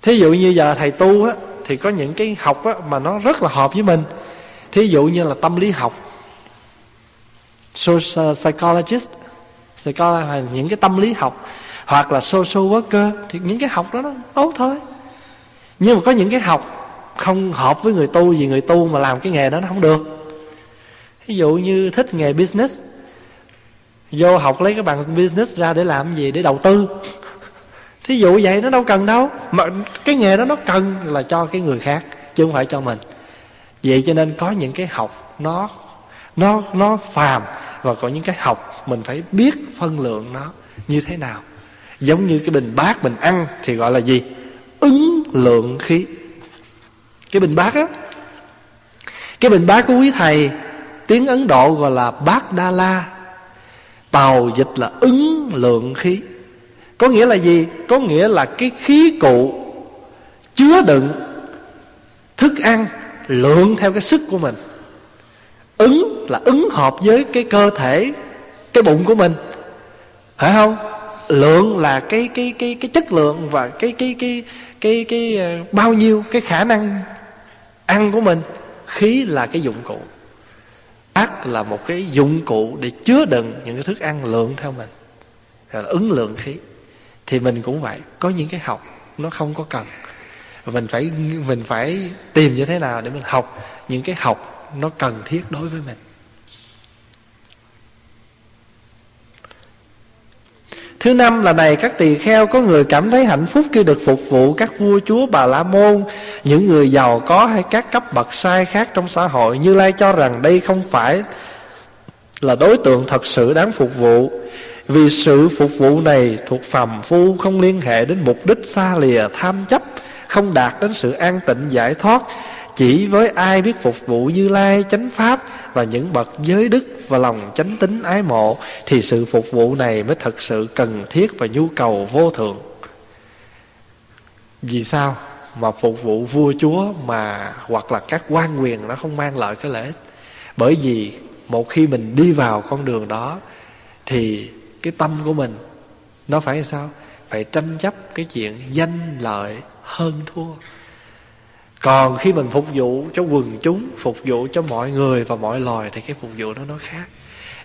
S1: thí dụ như giờ thầy tu á, thì có những cái học á mà nó rất là hợp với mình. Thí dụ như là tâm lý học. Social uh, psychologist psychologist là những cái tâm lý học, hoặc là social worker, thì những cái học đó nó tốt thôi. Nhưng mà có những cái học không hợp với người tu vì người tu mà làm cái nghề đó nó không được. Ví dụ như thích nghề business, vô học lấy cái bằng business ra để làm gì? Để đầu tư thí dụ vậy nó đâu cần đâu. Mà cái nghề đó nó cần là cho cái người khác, chứ không phải cho mình. Vậy cho nên có những cái học nó nó nó phàm và có những cái học mình phải biết phân lượng nó như thế nào. Giống như cái bình bát mình ăn thì gọi là gì? Ứng lượng khí. Cái bình bát á, cái bình bát của quý thầy, tiếng ấn độ gọi là bát đa la. Tàu dịch là ứng lượng khí có nghĩa là gì? Có nghĩa là cái khí cụ chứa đựng thức ăn lượng theo cái sức của mình. Ứng là ứng hợp với cái cơ thể cái bụng của mình. Phải không? Lượng là cái cái cái cái chất lượng và cái cái cái cái cái, cái bao nhiêu cái khả năng ăn của mình. Khí là cái dụng cụ. Ác là một cái dụng cụ để chứa đựng những cái thức ăn lượng theo mình. Là ứng lượng khí thì mình cũng vậy có những cái học nó không có cần mình phải mình phải tìm như thế nào để mình học những cái học nó cần thiết đối với mình Thứ năm là này các tỳ kheo có người cảm thấy hạnh phúc khi được phục vụ các vua chúa bà la môn, những người giàu có hay các cấp bậc sai khác trong xã hội. Như Lai cho rằng đây không phải là đối tượng thật sự đáng phục vụ. Vì sự phục vụ này thuộc phàm phu không liên hệ đến mục đích xa lìa tham chấp, không đạt đến sự an tịnh giải thoát. Chỉ với ai biết phục vụ Như Lai chánh pháp và những bậc giới đức và lòng chánh tính ái mộ thì sự phục vụ này mới thật sự cần thiết và nhu cầu vô thượng. Vì sao mà phục vụ vua chúa mà hoặc là các quan quyền nó không mang lại cái lợi ích? Bởi vì một khi mình đi vào con đường đó thì cái tâm của mình. Nó phải sao? Phải tranh chấp cái chuyện danh lợi hơn thua. Còn khi mình phục vụ cho quần chúng, Phục vụ cho mọi người và mọi loài Thì cái phục vụ đó nó khác.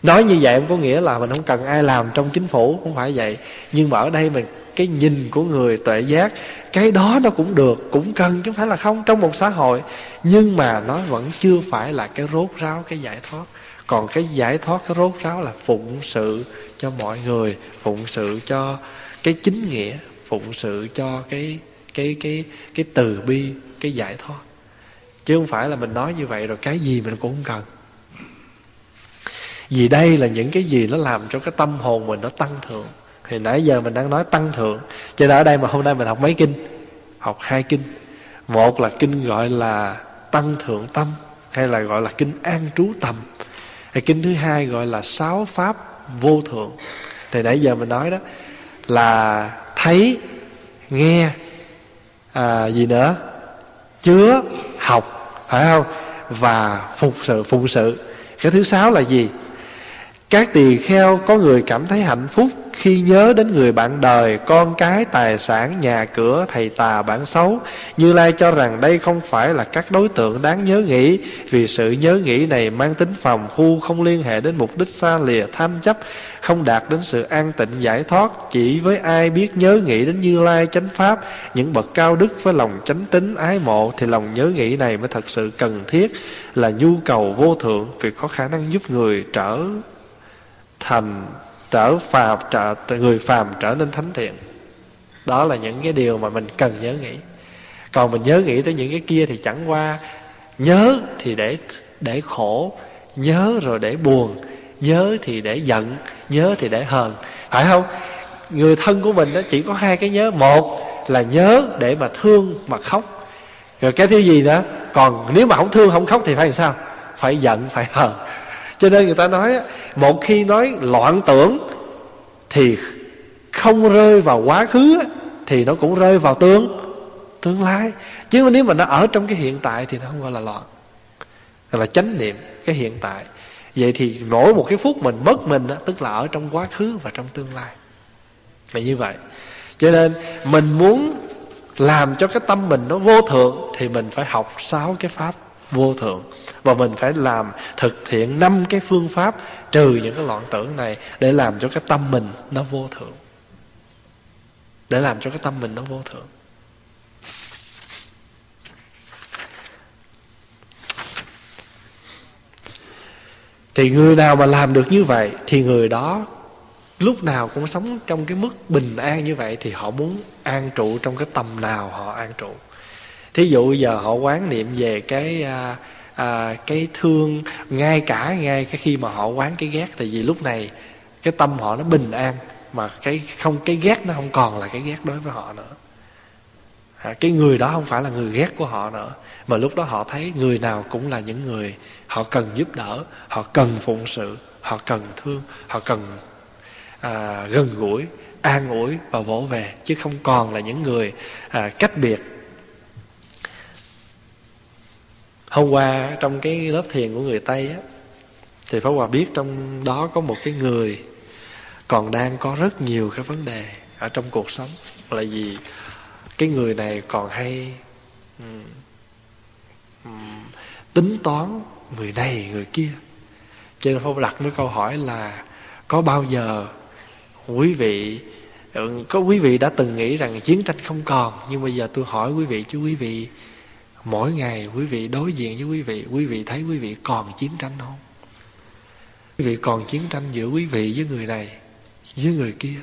S1: Nói như vậy không có nghĩa là mình không cần ai làm trong chính phủ, Không phải vậy. Nhưng mà ở đây mình, cái nhìn của người tuệ giác, Cái đó nó cũng được, Cũng cần chứ không phải là không trong một xã hội. Nhưng mà nó vẫn chưa phải là cái rốt ráo, Cái giải thoát. Còn cái giải thoát, cái rốt ráo là phụng sự cho mọi người, Phụng sự cho cái chính nghĩa, Phụng sự cho cái cái cái cái từ bi, cái giải thoát. Chứ không phải là mình nói như vậy rồi cái gì mình cũng không cần. Vì đây là những cái gì nó làm cho cái tâm hồn mình nó tăng thượng. Thì nãy giờ mình đang nói tăng thượng. Cho nên ở đây mà hôm nay mình học mấy kinh? Học hai kinh. Một là kinh gọi là tăng thượng tâm, hay là gọi là kinh an trú tâm cái kinh thứ hai gọi là sáu pháp vô thượng. Thì nãy giờ mình nói đó là thấy nghe à, gì nữa? Chứa học phải không? Và phục sự phụng sự. Cái thứ sáu là gì? Các tỳ kheo có người cảm thấy hạnh phúc khi nhớ đến người bạn đời, con cái, tài sản, nhà cửa, thầy tà, bản xấu. Như Lai cho rằng đây không phải là các đối tượng đáng nhớ nghĩ, vì sự nhớ nghĩ này mang tính phòng phu, không liên hệ đến mục đích xa lìa, tham chấp, không đạt đến sự an tịnh giải thoát. Chỉ với ai biết nhớ nghĩ đến Như Lai chánh pháp, những bậc cao đức với lòng chánh tính ái mộ, thì lòng nhớ nghĩ này mới thật sự cần thiết, là nhu cầu vô thượng, vì có khả năng giúp người trở thành trở phàm trở, người phàm trở nên thánh thiện. Đó là những cái điều mà mình cần nhớ nghĩ. Còn mình nhớ nghĩ tới những cái kia thì chẳng qua nhớ thì để để khổ, nhớ rồi để buồn, nhớ thì để giận, nhớ thì để hờn. Phải không? Người thân của mình đó chỉ có hai cái nhớ. Một là nhớ để mà thương mà khóc. Rồi cái thứ gì nữa? Còn nếu mà không thương, không khóc thì phải làm sao? Phải giận, phải hờn cho nên người ta nói một khi nói loạn tưởng thì không rơi vào quá khứ thì nó cũng rơi vào tương tương lai. Chứ nếu mà nó ở trong cái hiện tại thì nó không gọi là loạn gọi là chánh niệm cái hiện tại. Vậy thì mỗi một cái phút mình mất mình đó, tức là ở trong quá khứ và trong tương lai. Là như vậy. Cho nên mình muốn làm cho cái tâm mình nó vô thượng thì mình phải học sáu cái pháp vô thượng. Và mình phải làm, thực hiện năm cái phương pháp trừ những cái loạn tưởng này để làm cho cái tâm mình nó vô thượng. Để làm cho cái tâm mình nó vô thượng. Thì người nào mà làm được như vậy thì người đó lúc nào cũng sống trong cái mức bình an như vậy thì họ muốn an trụ trong cái tâm nào họ an trụ thí dụ giờ họ quán niệm về cái à, à, cái thương ngay cả ngay cái khi mà họ quán cái ghét thì vì lúc này cái tâm họ nó bình an mà cái không cái ghét nó không còn là cái ghét đối với họ nữa. À, cái người đó không phải là người ghét của họ nữa mà lúc đó họ thấy người nào cũng là những người họ cần giúp đỡ họ cần phụng sự họ cần thương họ cần à, gần gũi an ủi và vỗ về chứ không còn là những người à, cách biệt hôm qua trong cái lớp thiền của người tây á thì pháp hòa biết trong đó có một cái người còn đang có rất nhiều cái vấn đề ở trong cuộc sống. Là vì cái người này còn hay um, um, tính toán người này người kia. Cho nên phong đặt mấy câu hỏi là có bao giờ quý vị có quý vị đã từng nghĩ rằng chiến tranh không còn nhưng bây giờ tôi hỏi quý vị chứ quý vị mỗi ngày quý vị đối diện với quý vị quý vị thấy quý vị còn chiến tranh không? Quý vị còn chiến tranh giữa quý vị với người này, với người kia.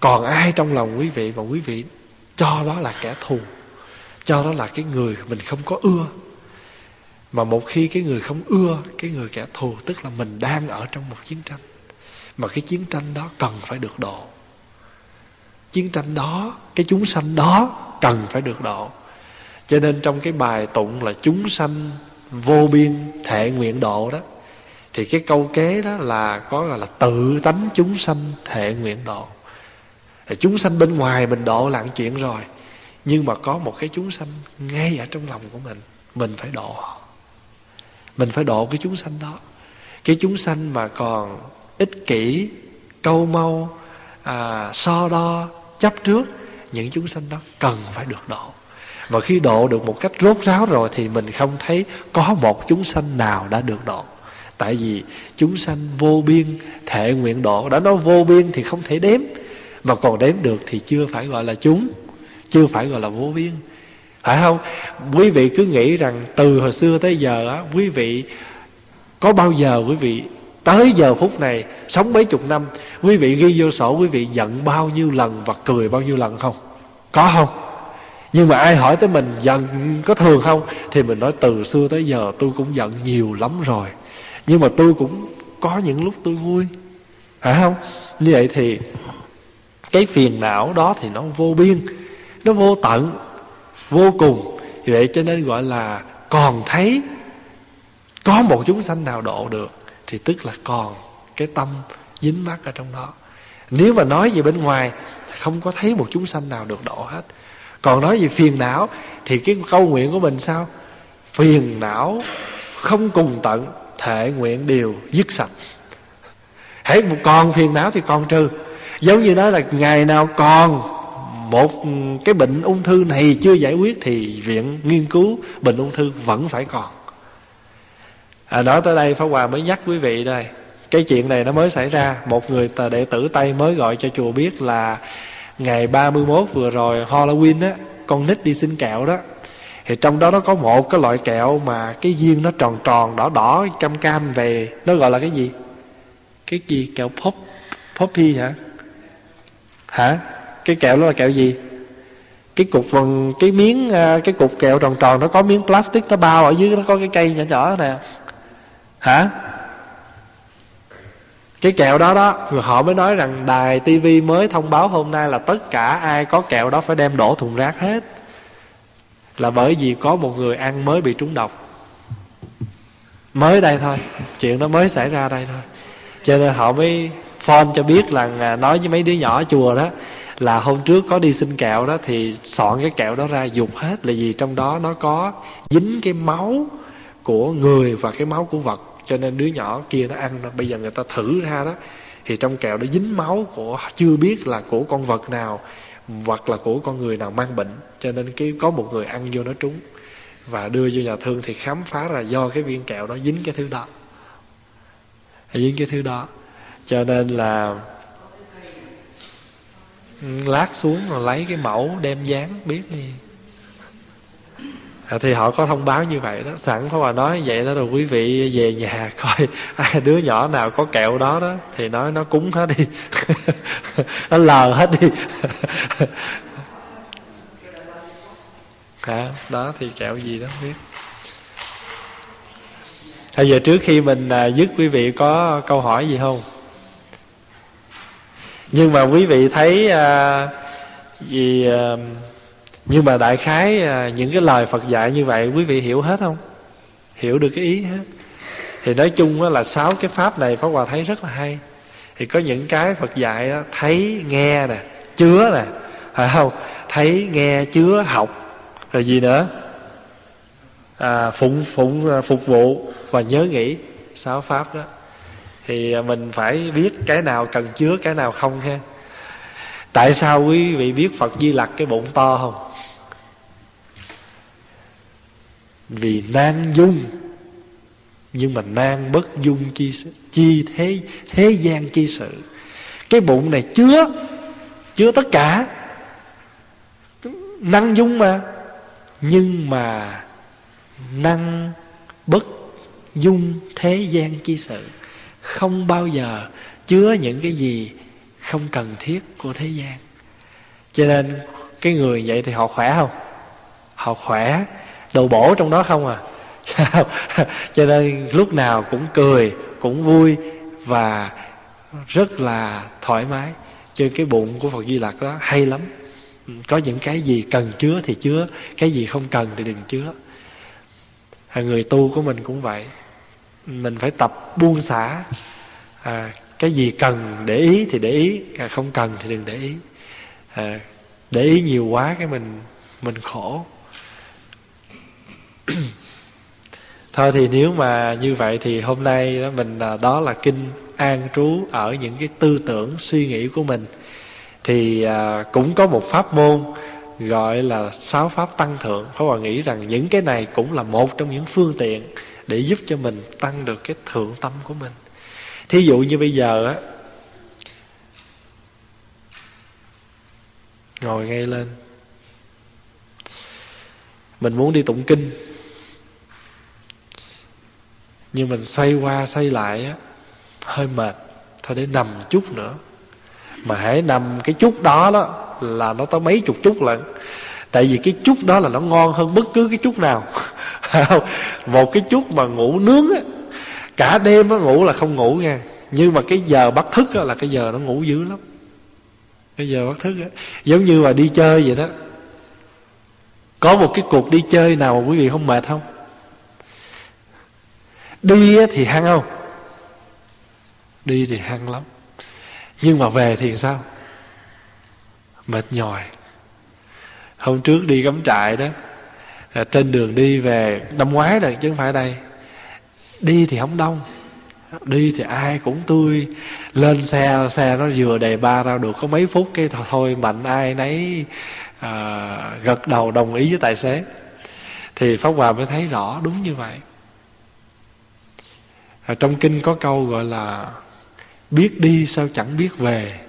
S1: Còn ai trong lòng quý vị và quý vị cho đó là kẻ thù, cho đó là cái người mình không có ưa? Mà một khi cái người không ưa cái người kẻ thù, tức là mình đang ở trong một chiến tranh, mà cái chiến tranh đó cần phải được độ. Chiến tranh đó, cái chúng sanh đó cần phải được độ cho nên trong cái bài tụng là chúng sanh vô biên thệ nguyện độ đó thì cái câu kế đó là có gọi là tự tánh chúng sanh thệ nguyện độ. Chúng sanh bên ngoài mình độ là chuyện rồi nhưng mà có một cái chúng sanh ngay ở trong lòng của mình mình phải độ mình phải độ cái chúng sanh đó. Cái chúng sanh mà còn ích kỷ câu mau à, so đo chấp trước những chúng sanh đó cần phải được độ và khi độ được một cách rốt ráo rồi thì mình không thấy có một chúng sanh nào đã được độ. Tại vì chúng sanh vô biên, thể nguyện độ. Đã nói vô biên thì không thể đếm. Mà còn đếm được thì chưa phải gọi là chúng, chưa phải gọi là vô biên. Phải không? Quý vị cứ nghĩ rằng từ hồi xưa tới giờ á, quý vị, có bao giờ quý vị, tới giờ phút này, sống mấy chục năm, quý vị ghi vô sổ, quý vị giận bao nhiêu lần và cười bao nhiêu lần không? Có không? Nhưng mà ai hỏi tới mình, giận có thường không? Thì mình nói, từ xưa tới giờ tôi cũng giận nhiều lắm rồi. Nhưng mà tôi cũng có những lúc tôi vui. Phải không? Như vậy thì cái phiền não đó thì nó vô biên, nó vô tận, vô cùng. Vì vậy cho nên gọi là còn thấy, có một chúng sanh nào độ được, thì tức là còn cái tâm dính mắc ở trong đó. Nếu mà nói về bên ngoài, không có thấy một chúng sanh nào được độ hết còn nói về phiền não thì cái câu nguyện của mình sao? Phiền não không cùng tận thể nguyện đều dứt sạch. Hãy một còn phiền não thì còn trừ. Giống như đó là ngày nào còn một cái bệnh ung thư này chưa giải quyết thì viện nghiên cứu bệnh ung thư vẫn phải còn. À, nói tới đây Pháp Hòa mới nhắc quý vị đây. Cái chuyện này nó mới xảy ra. Một người đệ tử Tây mới gọi cho chùa biết là ngày 31 vừa rồi Halloween á con nít đi xin kẹo đó. Thì trong đó nó có một cái loại kẹo mà cái viên nó tròn tròn đỏ đỏ cam cam về. Nó gọi là cái gì? Cái gì? Kẹo pop poppy hả? Hả? Cái kẹo đó là kẹo gì? Cái cục vần cái miếng à, cái cục kẹo tròn tròn nó có miếng plastic nó bao ở dưới nó có cái cây nhỏ nhỏ nè. Hả cái kẹo đó đó rồi họ mới nói rằng đài tivi mới thông báo hôm nay là tất cả ai có kẹo đó phải đem đổ thùng rác hết. Là bởi vì có một người ăn mới bị trúng độc. Mới đây thôi, chuyện nó mới xảy ra đây thôi. Cho nên họ mới phone cho biết là à, nói với mấy đứa nhỏ chùa đó là hôm trước có đi xin kẹo đó thì soạn cái kẹo đó ra dục hết. Là vì trong đó nó có dính cái máu của người và cái máu của vật cho nên đứa nhỏ kia nó ăn bây giờ người ta thử ra đó, thì trong kẹo đó dính máu của chưa biết là của con vật nào, hoặc là của con người nào mang bệnh. Cho nên cái, có một người ăn vô nó trúng, và đưa vô nhà thương thì khám phá là do cái viên kẹo đó dính cái thứ đó. Dính cái thứ đó. Cho nên là lát xuống rồi lấy cái mẫu đem dán, biết gì à, thì họ có thông báo như vậy đó. Sẵn Pháp Hòa nói vậy đó rồi quý vị về nhà (laughs) coi ai đứa nhỏ nào có kẹo đó đó thì nói nó cúng hết đi. (laughs) Nó lờ hết đi. (laughs) À, đó thì kẹo gì đó biết. Bây giờ trước khi mình à, dứt quý vị có câu hỏi gì không? Nhưng mà quý vị thấy à, gì à, nhưng mà đại khái à, những cái lời Phật dạy như vậy quý vị hiểu hết không? Hiểu được cái ý hết. Thì nói chung là sáu cái pháp này Pháp Hòa thấy rất là hay. Thì có những cái Phật dạy đó, thấy, nghe nè, chứa nè, phải không? Thấy, nghe, chứa, học. Rồi gì nữa? À, phụng phụng à, phục vụ và nhớ nghĩ sáu pháp đó thì à, mình phải biết cái nào cần chứa cái nào không ha tại sao quý vị biết phật di lặc cái bụng to không? Vì nan dung. Nhưng mà nan bất dung chi chi thế thế gian chi sự. Cái bụng này chứa chứa tất cả. Năng dung mà. Nhưng mà năng bất dung thế gian chi sự. Không bao giờ chứa những cái gì không cần thiết của thế gian. Cho nên cái người vậy thì họ khỏe không? Họ khỏe. Đồ bổ trong đó không à? (laughs) Cho nên lúc nào cũng cười cũng vui và rất là thoải mái. Cho cái bụng của phật di lặc đó hay lắm. Ừ, có những cái gì cần chứa thì chứa cái gì không cần thì đừng chứa. À, người tu của mình cũng vậy. Mình phải tập buông xả à, cái gì cần để ý thì để ý không cần thì đừng để ý. À, để ý nhiều quá cái mình mình khổ. (clears throat) Thôi thì nếu mà như vậy thì hôm nay đó mình à, đó là kinh an trú ở những cái tư tưởng suy nghĩ của mình. Thì à, cũng có một pháp môn gọi là sáu pháp tăng thượng. Pháp Hòa nghĩ rằng những cái này cũng là một trong những phương tiện để giúp cho mình tăng được cái thượng tâm của mình thí dụ như bây giờ á, ngồi ngay lên. Mình muốn đi tụng kinh. Nhưng mình xoay qua xoay lại á, hơi mệt, thôi để nằm chút nữa. Mà hãy nằm cái chút đó đó là nó tới mấy chục chút lận. Tại vì cái chút đó là nó ngon hơn bất cứ cái chút nào. (laughs) Một cái chút mà ngủ nướng á cả đêm nó ngủ là không ngủ nha. Nhưng mà cái giờ bắt thức á, là cái giờ nó ngủ dữ lắm. Cái giờ bắt thức á. Giống như là đi chơi vậy đó. Có một cái cuộc đi chơi nào mà quý vị không mệt không? Đi thì hăng không? Đi thì hăng lắm. Nhưng mà về thì sao? Mệt nhòi. Hôm trước đi cắm trại đó trên đường đi về năm ngoái rồi chứ không phải đây đi thì không đông. Đi thì ai cũng tươi. Lên xe xe nó vừa đầy ba ra được có mấy phút cái thôi mạnh ai nấy à, gật đầu đồng ý với tài xế. Thì pháp hòa mới thấy rõ đúng như vậy. À, trong kinh có câu gọi là biết đi sao chẳng biết về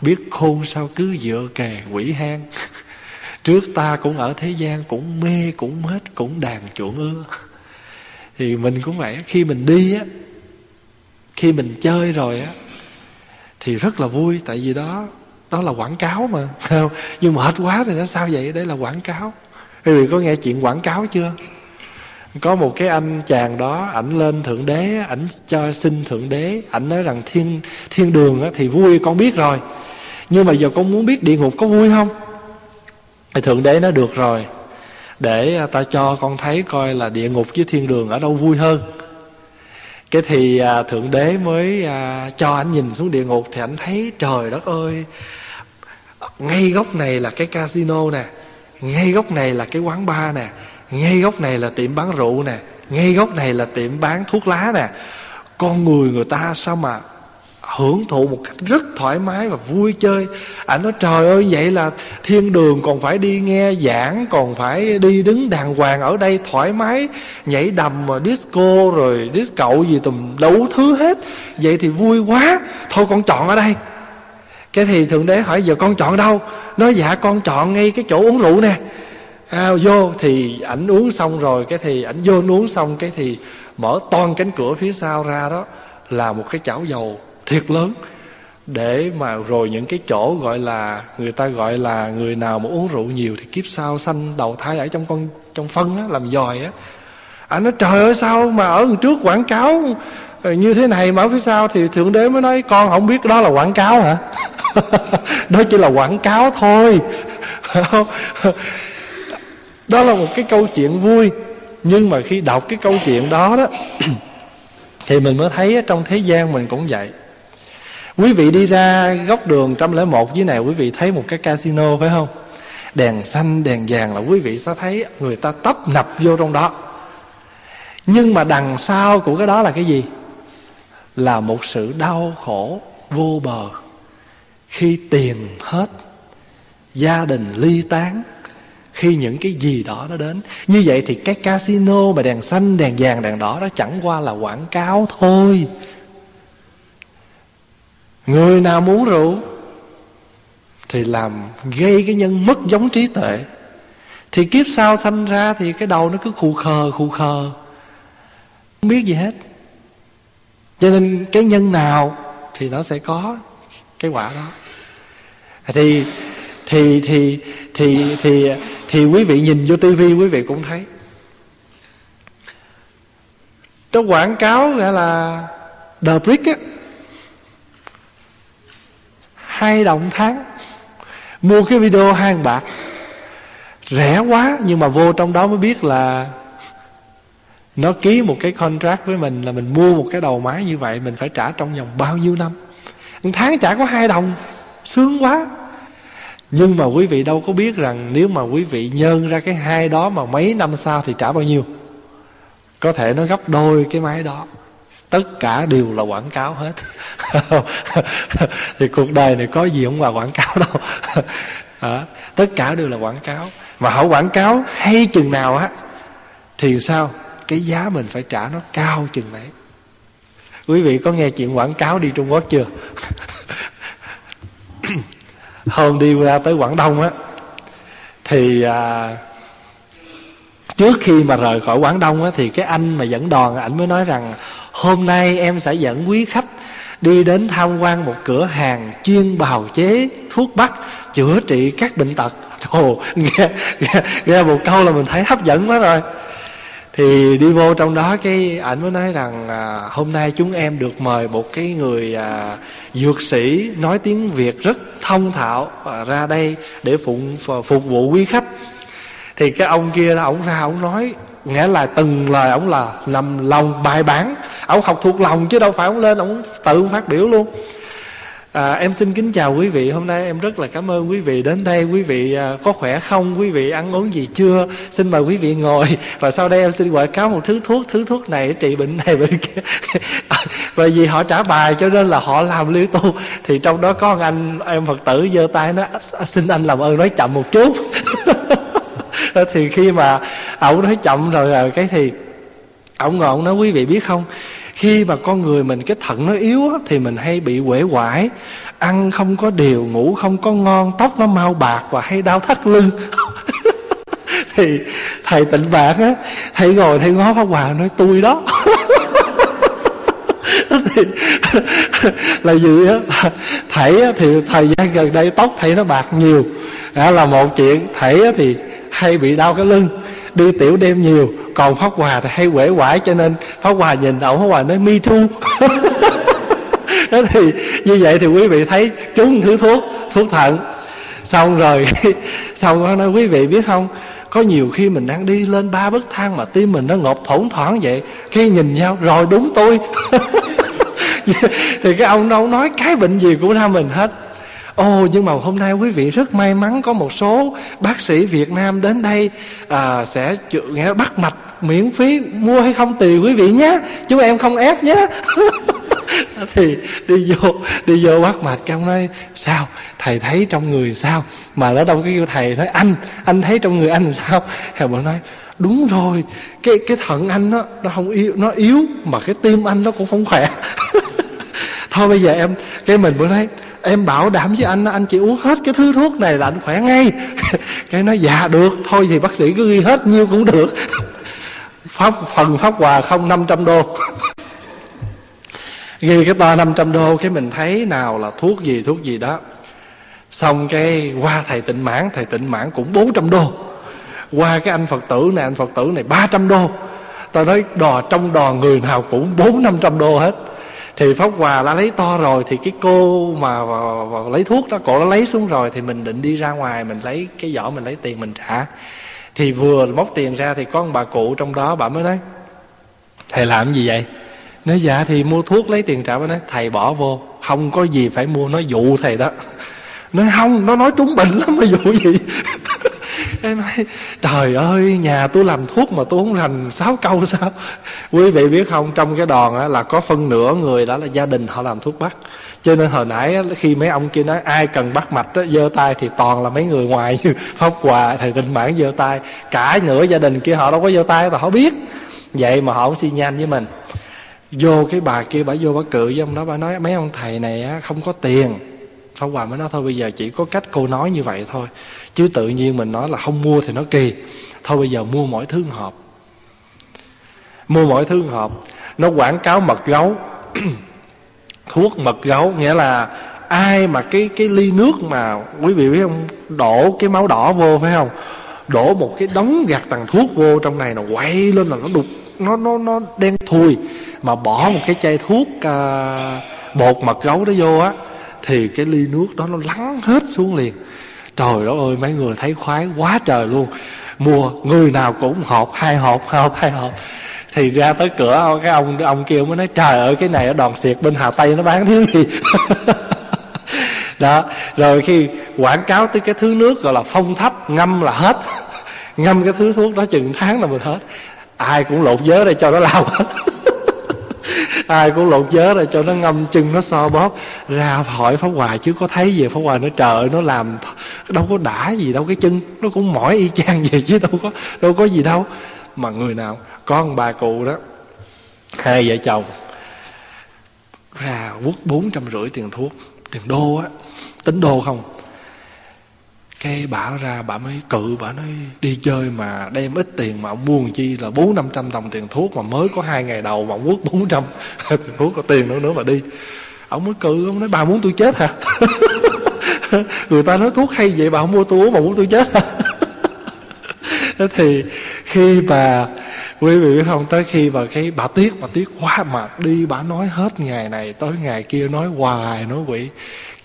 S1: biết khôn sao cứ dựa kề quỷ hang. (laughs) Trước ta cũng ở thế gian cũng mê cũng hết cũng đàn chuộng ưa thì mình cũng vậy khi mình đi á khi mình chơi rồi á thì rất là vui. Tại vì đó đó là quảng cáo mà (laughs) không? Nhưng mà hết quá thì nó sao vậy? Đấy là quảng cáo. Quý vị có nghe chuyện quảng cáo chưa? Có một cái anh chàng đó ảnh lên thượng đế ảnh cho xin thượng đế ảnh nói rằng thiên thiên đường á, thì vui con biết rồi. Nhưng mà giờ con muốn biết địa ngục có vui không? Thì thượng đế nó được rồi để à, ta cho con thấy coi là địa ngục với thiên đường ở đâu vui hơn. Cái thì à, thượng đế mới à, cho anh nhìn xuống địa ngục thì anh thấy trời đất ơi ngay góc này là cái casino nè ngay góc này là cái quán bar nè ngay góc này là tiệm bán rượu nè ngay góc này là tiệm bán thuốc lá nè. Con người người ta sao mà hưởng thụ một cách rất thoải mái và vui chơi. Ảnh nói trời ơi vậy là thiên đường còn phải đi nghe giảng còn phải đi đứng đàng hoàng ở đây thoải mái nhảy đầm mà disco rồi disco gì tùm đủ thứ hết. Vậy thì vui quá thôi con chọn ở đây. Cái thì thượng đế hỏi giờ con chọn đâu? Nói dạ con chọn ngay cái chỗ uống rượu nè. À, vô thì ảnh uống xong rồi cái thì ảnh vô uống xong cái thì mở toan cánh cửa phía sau ra đó là một cái chảo dầu thiệt lớn. Để mà rồi những cái chỗ gọi là người ta gọi là người nào mà uống rượu nhiều thì kiếp sau sanh đầu thai ở trong con, trong phân á, làm dòi á. À, Anh nói trời ơi, sao mà ở trước quảng cáo như thế này mà ở phía sau thì thượng đế mới nói, con không biết đó là quảng cáo hả? (laughs) Đó chỉ là quảng cáo thôi. (laughs) Đó là một cái câu chuyện vui. Nhưng mà khi đọc cái câu chuyện đó đó, (clears throat) thì mình mới thấy trong thế gian mình cũng vậy quý vị đi ra góc đường 101 dưới này, quý vị thấy một cái casino, phải không? Đèn xanh, đèn vàng là quý vị sẽ thấy người ta tấp nập vô trong đó. Nhưng mà đằng sau của cái đó là cái gì? Là một sự đau khổ, vô bờ. Khi tiền hết, gia đình ly tán, khi những cái gì đó nó đến. Như vậy thì cái casino mà đèn xanh, đèn vàng, đèn đỏ đó chẳng qua là quảng cáo thôi người nào muốn rượu thì làm gây cái nhân mất giống trí tuệ. Thì kiếp sau sanh ra thì cái đầu nó cứ khù khờ khù khờ. Không biết gì hết. Cho nên cái nhân nào thì nó sẽ có cái quả đó. Thì thì thì thì thì thì quý vị nhìn vô tivi quý vị cũng thấy. Nó quảng cáo gọi là The Brick á hai đồng tháng. Mua cái video hai bạc. Rẻ quá, nhưng mà vô trong đó mới biết là nó ký một cái contract với mình là mình mua một cái đầu máy như vậy, mình phải trả trong vòng bao nhiêu năm. Một tháng trả có hai đồng. Sướng quá. Nhưng mà quý vị đâu có biết rằng nếu mà quý vị nhân ra cái hai đó mà mấy năm sau thì trả bao nhiêu. Có thể nó gấp đôi cái máy đó tất cả đều là quảng cáo hết. (laughs) Thì cuộc đời này có gì không là quảng cáo đâu. (laughs) À, tất cả đều là quảng cáo. Mà họ quảng cáo hay chừng nào á thì sao? Cái giá mình phải trả nó cao chừng đấy. Quý vị có nghe chuyện quảng cáo đi trung quốc chưa? (coughs) Hôm đi ra tới quảng đông á thì à, trước khi mà rời khỏi quảng đông á thì cái anh mà dẫn đoàn ảnh mới nói rằng hôm nay em sẽ dẫn quý khách đi đến tham quan một cửa hàng chuyên bào chế thuốc bắc chữa trị các bệnh tật. Ồ, nghe, nghe, nghe một câu là mình thấy hấp dẫn quá rồi. Thì đi vô trong đó cái ảnh mới nói rằng à, hôm nay chúng em được mời một cái người à, dược sĩ nói tiếng việt rất thông thạo à, ra đây để phụng phục vụ quý khách. Thì cái ông kia là ổng ra ổng nói nghĩa là từng lời ông là làm lòng bài bản. Ông học thuộc lòng chứ đâu phải ông lên ông tự phát biểu luôn. À, em xin kính chào quý vị. Hôm nay em rất là cảm ơn quý vị đến đây. Quý vị à, có khỏe không? Quý vị ăn uống gì chưa? Xin mời quý vị ngồi. Và sau đây em xin quảng cáo một thứ thuốc thứ thuốc này trị bệnh này bệnh kia. (laughs) Bởi vì họ trả bài cho nên là họ làm liên tu. Thì trong đó có anh em phật tử giơ tay nó xin anh làm ơn nói chậm một chút. (laughs) thì khi mà ổng nói chậm rồi, rồi cái thì ổng ngọn nói quý vị biết không khi mà con người mình cái thận nó yếu á, thì mình hay bị quể quải ăn không có điều ngủ không có ngon tóc nó mau bạc và hay đau thắt lưng. (laughs) Thì thầy tịnh bạc á thầy ngồi thầy ngó pháp hòa nói tôi đó. (laughs) Thì là gì á? Thầy á, thì thời gian gần đây tóc thầy nó bạc nhiều đó là một chuyện. Thầy á, thì hay bị đau cái lưng, đi tiểu đêm nhiều, còn pháp hòa thì hay quể quải cho nên pháp hòa nhìn ổng, pháp hòa nói, mi thu. (laughs) đó thì như vậy thì quý vị thấy trúng thứ thuốc thuốc thận. Xong rồi (laughs) xong rồi nói, quý vị biết không, có nhiều khi mình đang đi lên ba bậc thang mà tim mình nó ngột thổn thoảng vậy khi nhìn nhau, rồi đúng tôi. (laughs) Thì cái ông đâu nói, cái bệnh gì của ra mình hết. Ồ nhưng mà hôm nay quý vị rất may mắn có một số bác sĩ Việt Nam đến đây à, sẽ nghe bắt mạch miễn phí mua hay không tùy quý vị nhé. Chúng em không ép nhé. (laughs) Thì đi vô đi vô bắt mạch cái ông nói sao? Thầy thấy trong người sao? Mà nó đâu có kêu thầy nói anh anh thấy trong người anh sao? Thầy bảo nói đúng rồi cái cái thận anh nó nó không yếu nó yếu mà cái tim anh nó cũng không khỏe. (laughs) Thôi bây giờ em cái mình mới nói em bảo đảm với anh anh chỉ uống hết cái thứ thuốc này là anh khỏe ngay. (laughs) Cái nói dạ được, thôi thì bác sĩ cứ ghi hết, nhiêu cũng được. (laughs) Pháp, phần pháp quà không 500 đô. (laughs) Ghi cái to 500 đô, cái mình thấy nào là thuốc gì thuốc gì đó. Xong cái, qua thầy tịnh mãn, thầy tịnh mãn cũng 400 đô. Qua cái anh phật tử này, anh phật tử này 300 đô. Tao nói, đò trong đò người nào cũng bốn năm trăm đô hết thì pháp hòa đã lấy to rồi thì cái cô mà và, và lấy thuốc đó cổ nó lấy xuống rồi thì mình định đi ra ngoài mình lấy cái giỏ mình lấy tiền mình trả. Thì vừa móc tiền ra thì có một bà cụ trong đó bà mới nói thầy làm gì vậy? Nói dạ thì mua thuốc lấy tiền trả. Mới nói thầy bỏ vô không có gì phải mua. Nó dụ thầy đó. Nói không nó nói trúng bệnh lắm mà dụ gì? Em nói trời ơi nhà tôi làm thuốc mà tôi không rành sáu câu sao? Quý vị biết không trong cái đòn á, là có phân nửa người đó là gia đình họ làm thuốc bắc. Cho nên hồi nãy khi mấy ông kia nói ai cần bắt mạch á, giơ tay thì toàn là mấy người ngoài như (laughs) pháp hòa thầy tinh mãn giơ tay. Cả nửa gia đình kia họ đâu có giơ tay mà họ biết. Vậy mà họ không xi nhanh với mình. Vô cái bà kia bà vô bà cự với ông đó bà nói mấy ông thầy này á, không có tiền. Pháp Hòa mới nói thôi bây giờ chỉ có cách cô nói như vậy thôi. Chứ tự nhiên mình nói là không mua thì nó kỳ. Thôi bây giờ mua mỗi thương hộp. Mua mỗi thương hộp. Nó quảng cáo mật gấu. (clears throat) Thuốc mật gấu nghĩa là ai mà cái cái ly nước mà quý vị biết không? Đổ cái máu đỏ vô phải không? Đổ một cái đống gạt tàn thuốc vô trong này nó quay lên là nó đục nó nó nó đen thui. Mà bỏ một cái chai thuốc à, bột mật gấu đó vô á thì cái ly nước đó nó lắng hết xuống liền. Trời đó ơi, mấy người thấy khoái quá trời luôn. Mua người nào cũng hộp hai hộp hộp hai hộp thì ra tới cửa cái ông ông kêu mới nói, trời ơi, cái này ở đòn xiệt bên hà tây nó bán thiếu gì? (laughs) Đó, rồi khi quảng cáo tới cái thứ nước gọi là phong thấp, ngâm là hết. (laughs) Ngâm cái thứ thuốc đó chừng tháng là mình hết. Ai cũng lột giới đây cho nó lao hết. (laughs) ai cũng lột vớ rồi cho nó ngâm chân nó so bóp. Ra hỏi pháp hòa chứ có thấy gì pháp hòa nó trợ, nó làm đâu có đã gì đâu, cái chân nó cũng mỏi y chang vậy chứ đâu có đâu có gì đâu. Mà người nào, con bà cụ đó, hai vợ chồng, ra quất bốn trăm rưỡi tiền thuốc, tiền đô á, tính đô không? Cái bà ra, bà mới cự, bà nói, đi chơi mà đem ít tiền mà ông mua chi là bốn năm trăm đồng tiền thuốc mà mới có hai ngày đầu mà ông quất bốn trăm (laughs) tiền thuốc, có tiền nữa nữa mà đi. Ông mới cự, ông nói, bà muốn tôi chết hả? (laughs) Người ta nói, thuốc hay vậy bà không mua tôi uống mà muốn tôi chết hả? (laughs) Thì khi mà quý vị biết không, tới khi mà cái, bà tiếc bà tiếc quá mà đi, bà nói hết ngày này tới ngày kia, nói hoài nói quỷ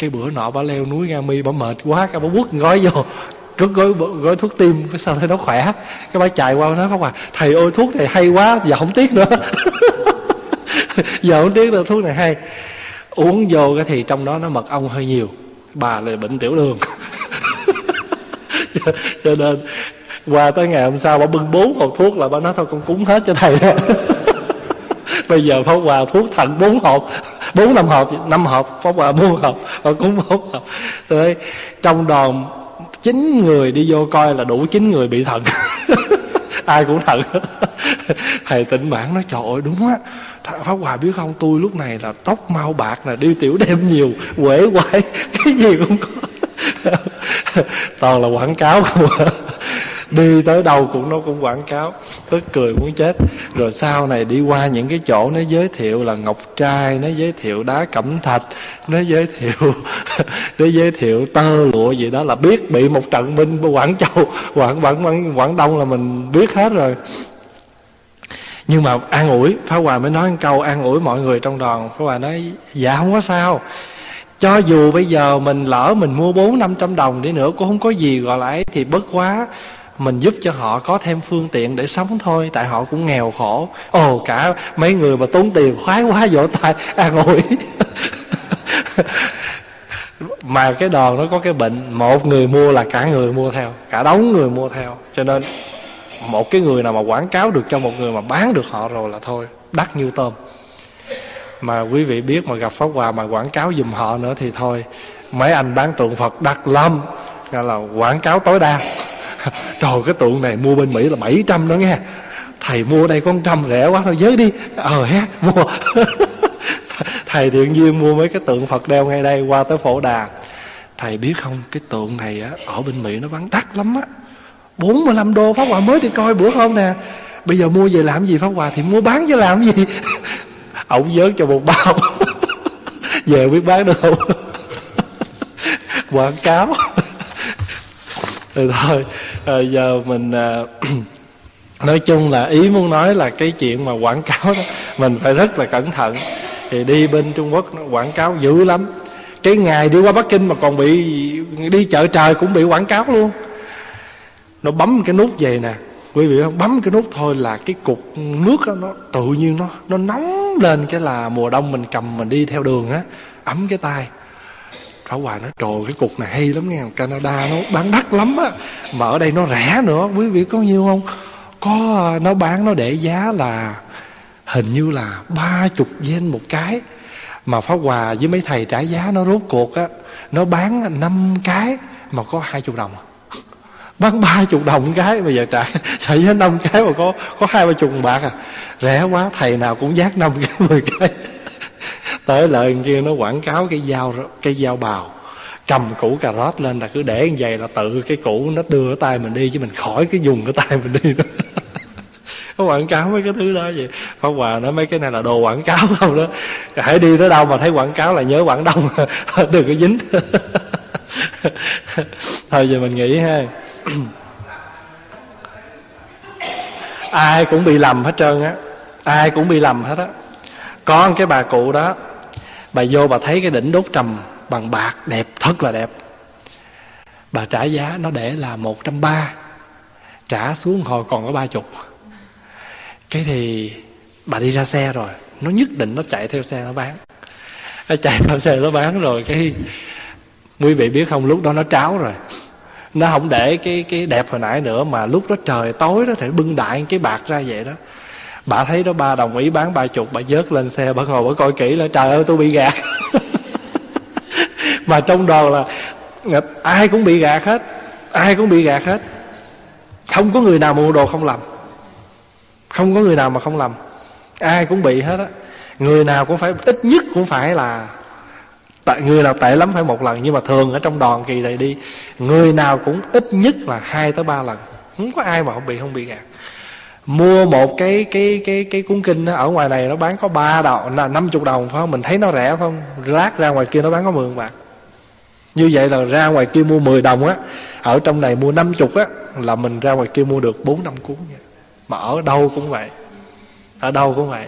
S1: cái bữa nọ bà leo núi nga mi bà mệt quá cái bà quất gói vô cứ gói, gói thuốc tim cái sao thấy nó khỏe. Cái bà chạy qua nói pháp hòa thầy ơi thuốc này hay quá giờ không tiếc nữa. (laughs) Giờ không tiếc nữa thuốc này hay. Uống vô cái thì trong đó nó mật ong hơi nhiều bà là bệnh tiểu đường. (laughs) Cho nên qua tới ngày hôm sau bà bưng bốn hộp thuốc là bà nói thôi con cúng hết cho thầy. (laughs) bây giờ pháo hòa thuốc thận bốn hộp, (laughs) bốn năm hộp năm hộp pháo hòa bốn hộp và cũng bốn hộp. Rồi trong đoàn chín người đi vô coi là đủ chín người bị thận (laughs) ai cũng thận (laughs) thầy tịnh bản nói, trời ơi, đúng á. Pháp hòa biết không, tôi lúc này là tóc mau bạc là đi tiểu đêm nhiều, quể quải cái gì cũng có. Toàn là quảng cáo không à đi tới đâu cũng nó cũng quảng cáo, tức cười muốn chết. Rồi sau này đi qua những cái chỗ nó giới thiệu là ngọc trai, nó giới thiệu đá cẩm thạch, nó giới thiệu, (laughs) nó giới thiệu tơ lụa gì đó là biết bị một trận binh quảng châu, quảng quảng quảng quảng đông là mình biết hết rồi. Nhưng mà an ủi, phá hòa mới nói một câu an ủi mọi người trong đoàn. Phá hòa nói dạ không có sao. Cho dù bây giờ mình lỡ mình mua bốn năm trăm đồng đi nữa, cũng không có gì gọi lại thì bất quá mình giúp cho họ có thêm phương tiện để sống thôi, tại họ cũng nghèo khổ. Ồ, cả mấy người mà tốn tiền khoái quá vỗ tay, an ủi. (laughs) Mà cái đòn nó có cái bệnh, một người mua là cả người mua theo, cả đống người mua theo. Cho nên, một cái người nào mà quảng cáo được cho một người mà bán được họ rồi là thôi, đắt như tôm. Mà quý vị biết mà gặp pháp hòa mà quảng cáo giùm họ nữa thì thôi, mấy anh bán tượng phật đắt lắm, gọi là quảng cáo tối đa. (laughs) trời, cái tượng này mua bên mỹ là 700 đó nghe. Thầy mua đây con trăm rẻ quá thôi giới đi. Ờ ha mua. (laughs) Thầy thiện duyên mua mấy cái tượng phật đeo ngay đây, qua tới phổ đà. Thầy biết không, cái tượng này á, ở bên mỹ nó bán đắt lắm á. 45 đô pháp hòa mới đi coi bữa hôm nè. Bây giờ mua về làm gì pháp hòa thì mua bán chứ làm gì? (laughs) Ổng dớt cho một bao. Về biết bán được không? Quảng cáo. Thì thôi à, giờ mình à, (clears throat) nói chung là ý muốn nói là cái chuyện mà quảng cáo đó mình phải rất là cẩn thận. Thì đi bên trung quốc nó quảng cáo dữ lắm. Cái ngày đi qua bắc kinh mà còn bị đi chợ trời cũng bị quảng cáo luôn. Nó bấm cái nút về nè. Quý vị không? Bấm cái nút thôi là cái cục nước đó, nó tự nhiên nó nó nóng lên cái là mùa đông mình cầm mình đi theo đường á ấm cái tay. Pháp Hòa nói, trời, cái cục này hay lắm nghe, Canada nó bán đắt lắm á, Mà ở đây nó rẻ nữa, Quý vị có nhiêu không? Có, nó bán, nó để giá là Hình như là ba chục yen một cái, Mà Pháp Hòa với mấy thầy trả giá nó rốt cuộc á, Nó bán năm cái Mà có hai chục đồng. Bán ba chục đồng cái, bây giờ trả trả giá năm cái mà có có hai ba chục bạc à. Rẻ quá, thầy nào cũng giác năm cái, mười cái tới lời kia nó quảng cáo cái dao cái dao bào. Cầm củ cà rốt lên là cứ để như vậy là tự cái củ nó đưa cái tay mình đi chứ mình khỏi cái dùng cái tay mình đi đó. (laughs) Có quảng cáo mấy cái thứ đó vậy. Pháp Hòa nói mấy cái này là đồ quảng cáo không đó. Hãy đi tới đâu mà thấy quảng cáo là nhớ Quảng Đông. (laughs) Đừng có dính. (laughs) Thôi giờ mình nghĩ ha. Ai cũng bị lầm hết trơn á. Ai cũng bị lầm hết á có cái bà cụ đó, bà vô bà thấy cái đỉnh đốt trầm bằng bạc, đẹp, thật là đẹp. Bà trả giá, nó để là một trăm ba. Trả xuống hồi còn có ba chục. Cái thì bà đi ra xe rồi, nó nhất định nó chạy theo xe nó bán. Nó chạy theo xe nó bán rồi, cái quý vị biết không, lúc đó nó tráo rồi. Nó không để cái cái đẹp hồi nãy nữa mà lúc đó trời tối đó thì bưng đại cái bạc ra vậy đó bà thấy đó, ba đồng ý bán ba chục, bà dớt lên xe, bà ngồi, bà coi kỹ là trời ơi, tôi bị gạt. (laughs) Mà trong đoàn là ai cũng bị gạt hết, ai cũng bị gạt hết. Không có người nào mua đồ không làm không có người nào mà không làm ai cũng bị hết á. Người nào cũng phải, ít nhất cũng phải là tại người nào tệ lắm phải một lần. Nhưng mà thường ở trong đoàn kỳ này đi, người nào cũng ít nhất là hai tới ba lần. Không có ai mà không bị không bị gạt mua một cái cái cái cái cuốn kinh ở ngoài này nó bán có ba đồng là năm chục đồng phải không? Mình thấy nó rẻ phải không? Rác ra ngoài kia nó bán có mười bạc như vậy là ra ngoài kia mua 10 đồng á ở trong này mua năm chục á là mình ra ngoài kia mua được bốn năm cuốn nha. Mà ở đâu cũng vậy. Ở đâu cũng vậy.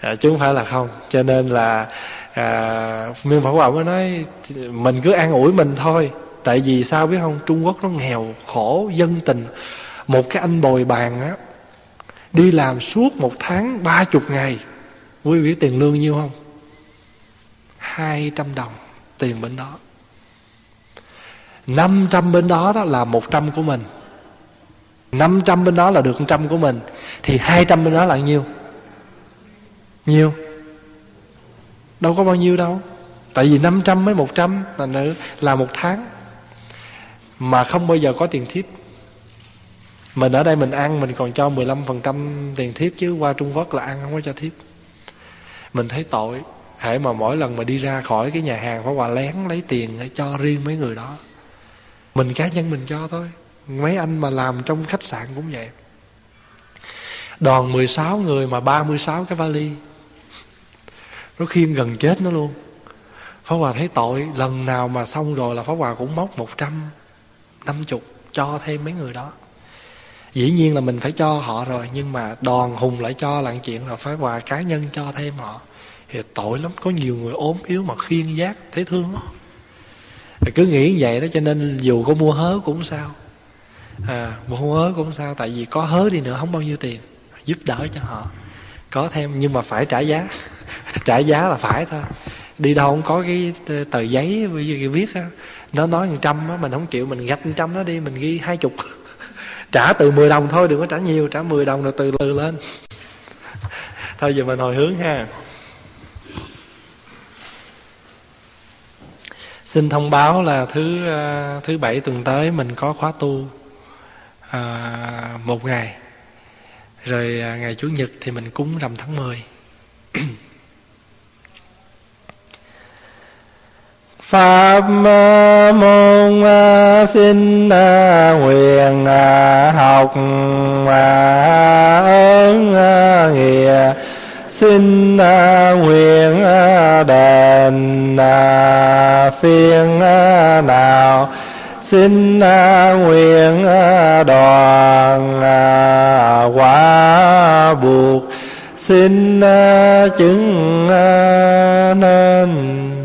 S1: À, chứ không phải là không. Cho nên là à, Miên Bảo Hòa mới nói mình cứ an ủi mình thôi. Tại vì sao biết không? Trung Quốc nó nghèo khổ dân tình. Một cái anh bồi bàn á đi làm suốt một tháng ba chục ngày. Quý vị tiền lương nhiêu không? Hai trăm đồng tiền bên đó. Năm trăm bên đó đó là một trăm của mình. Năm trăm bên đó là được 100 của mình. Thì hai trăm bên đó là nhiêu? Nhiêu? Đâu có bao nhiêu đâu. Tại vì 500 mới 100 là là một tháng. Mà không bao giờ có tiền thiếp mình ở đây mình ăn, mình còn cho 15% tiền thiếp chứ qua Trung Quốc là ăn, không có cho thiếp. Mình thấy tội hãy mà mỗi lần mà đi ra khỏi cái nhà hàng phải quà lén lấy tiền để cho riêng mấy người đó. Mình cá nhân mình cho thôi. Mấy anh mà làm trong khách sạn cũng vậy. Đoàn 16 người mà 36 cái vali. Nó khiêm gần chết nó luôn. Pháp Hòa thấy tội, Lần nào mà xong rồi là Pháp Hòa cũng móc một trăm năm chục Cho thêm mấy người đó. Dĩ nhiên là mình phải cho họ rồi Nhưng mà đòn hùng lại cho là chuyện là phải quà cá nhân cho thêm họ. Thì tội lắm Có nhiều người ốm yếu mà khiên giác Thấy thương lắm. Cứ nghĩ vậy đó cho nên dù có mua hớ cũng sao. À, mua hớ cũng sao tại vì có hớ đi nữa không bao nhiêu tiền giúp đỡ cho họ. Có thêm nhưng mà phải trả giá. (laughs) Trả giá là phải thôi. Đi đâu không có cái tờ giấy cái viết á nó nói một trăm á mình không chịu mình gạch một trăm nó đi mình ghi hai chục trả từ 10 đồng thôi đừng có trả nhiều trả 10 đồng rồi từ từ lên. Thôi giờ mình hồi hướng ha. Xin thông báo là thứ uh, thứ bảy tuần tới mình có khóa tu uh, một ngày. Rồi uh, ngày chủ nhật thì mình cúng rằm tháng 10 Pháp môn à, xin à, nguyện à, học ơn nghĩa. Xin nguyện đền phiền nào. Xin nguyện đoàn quả buộc. Xin chứng nên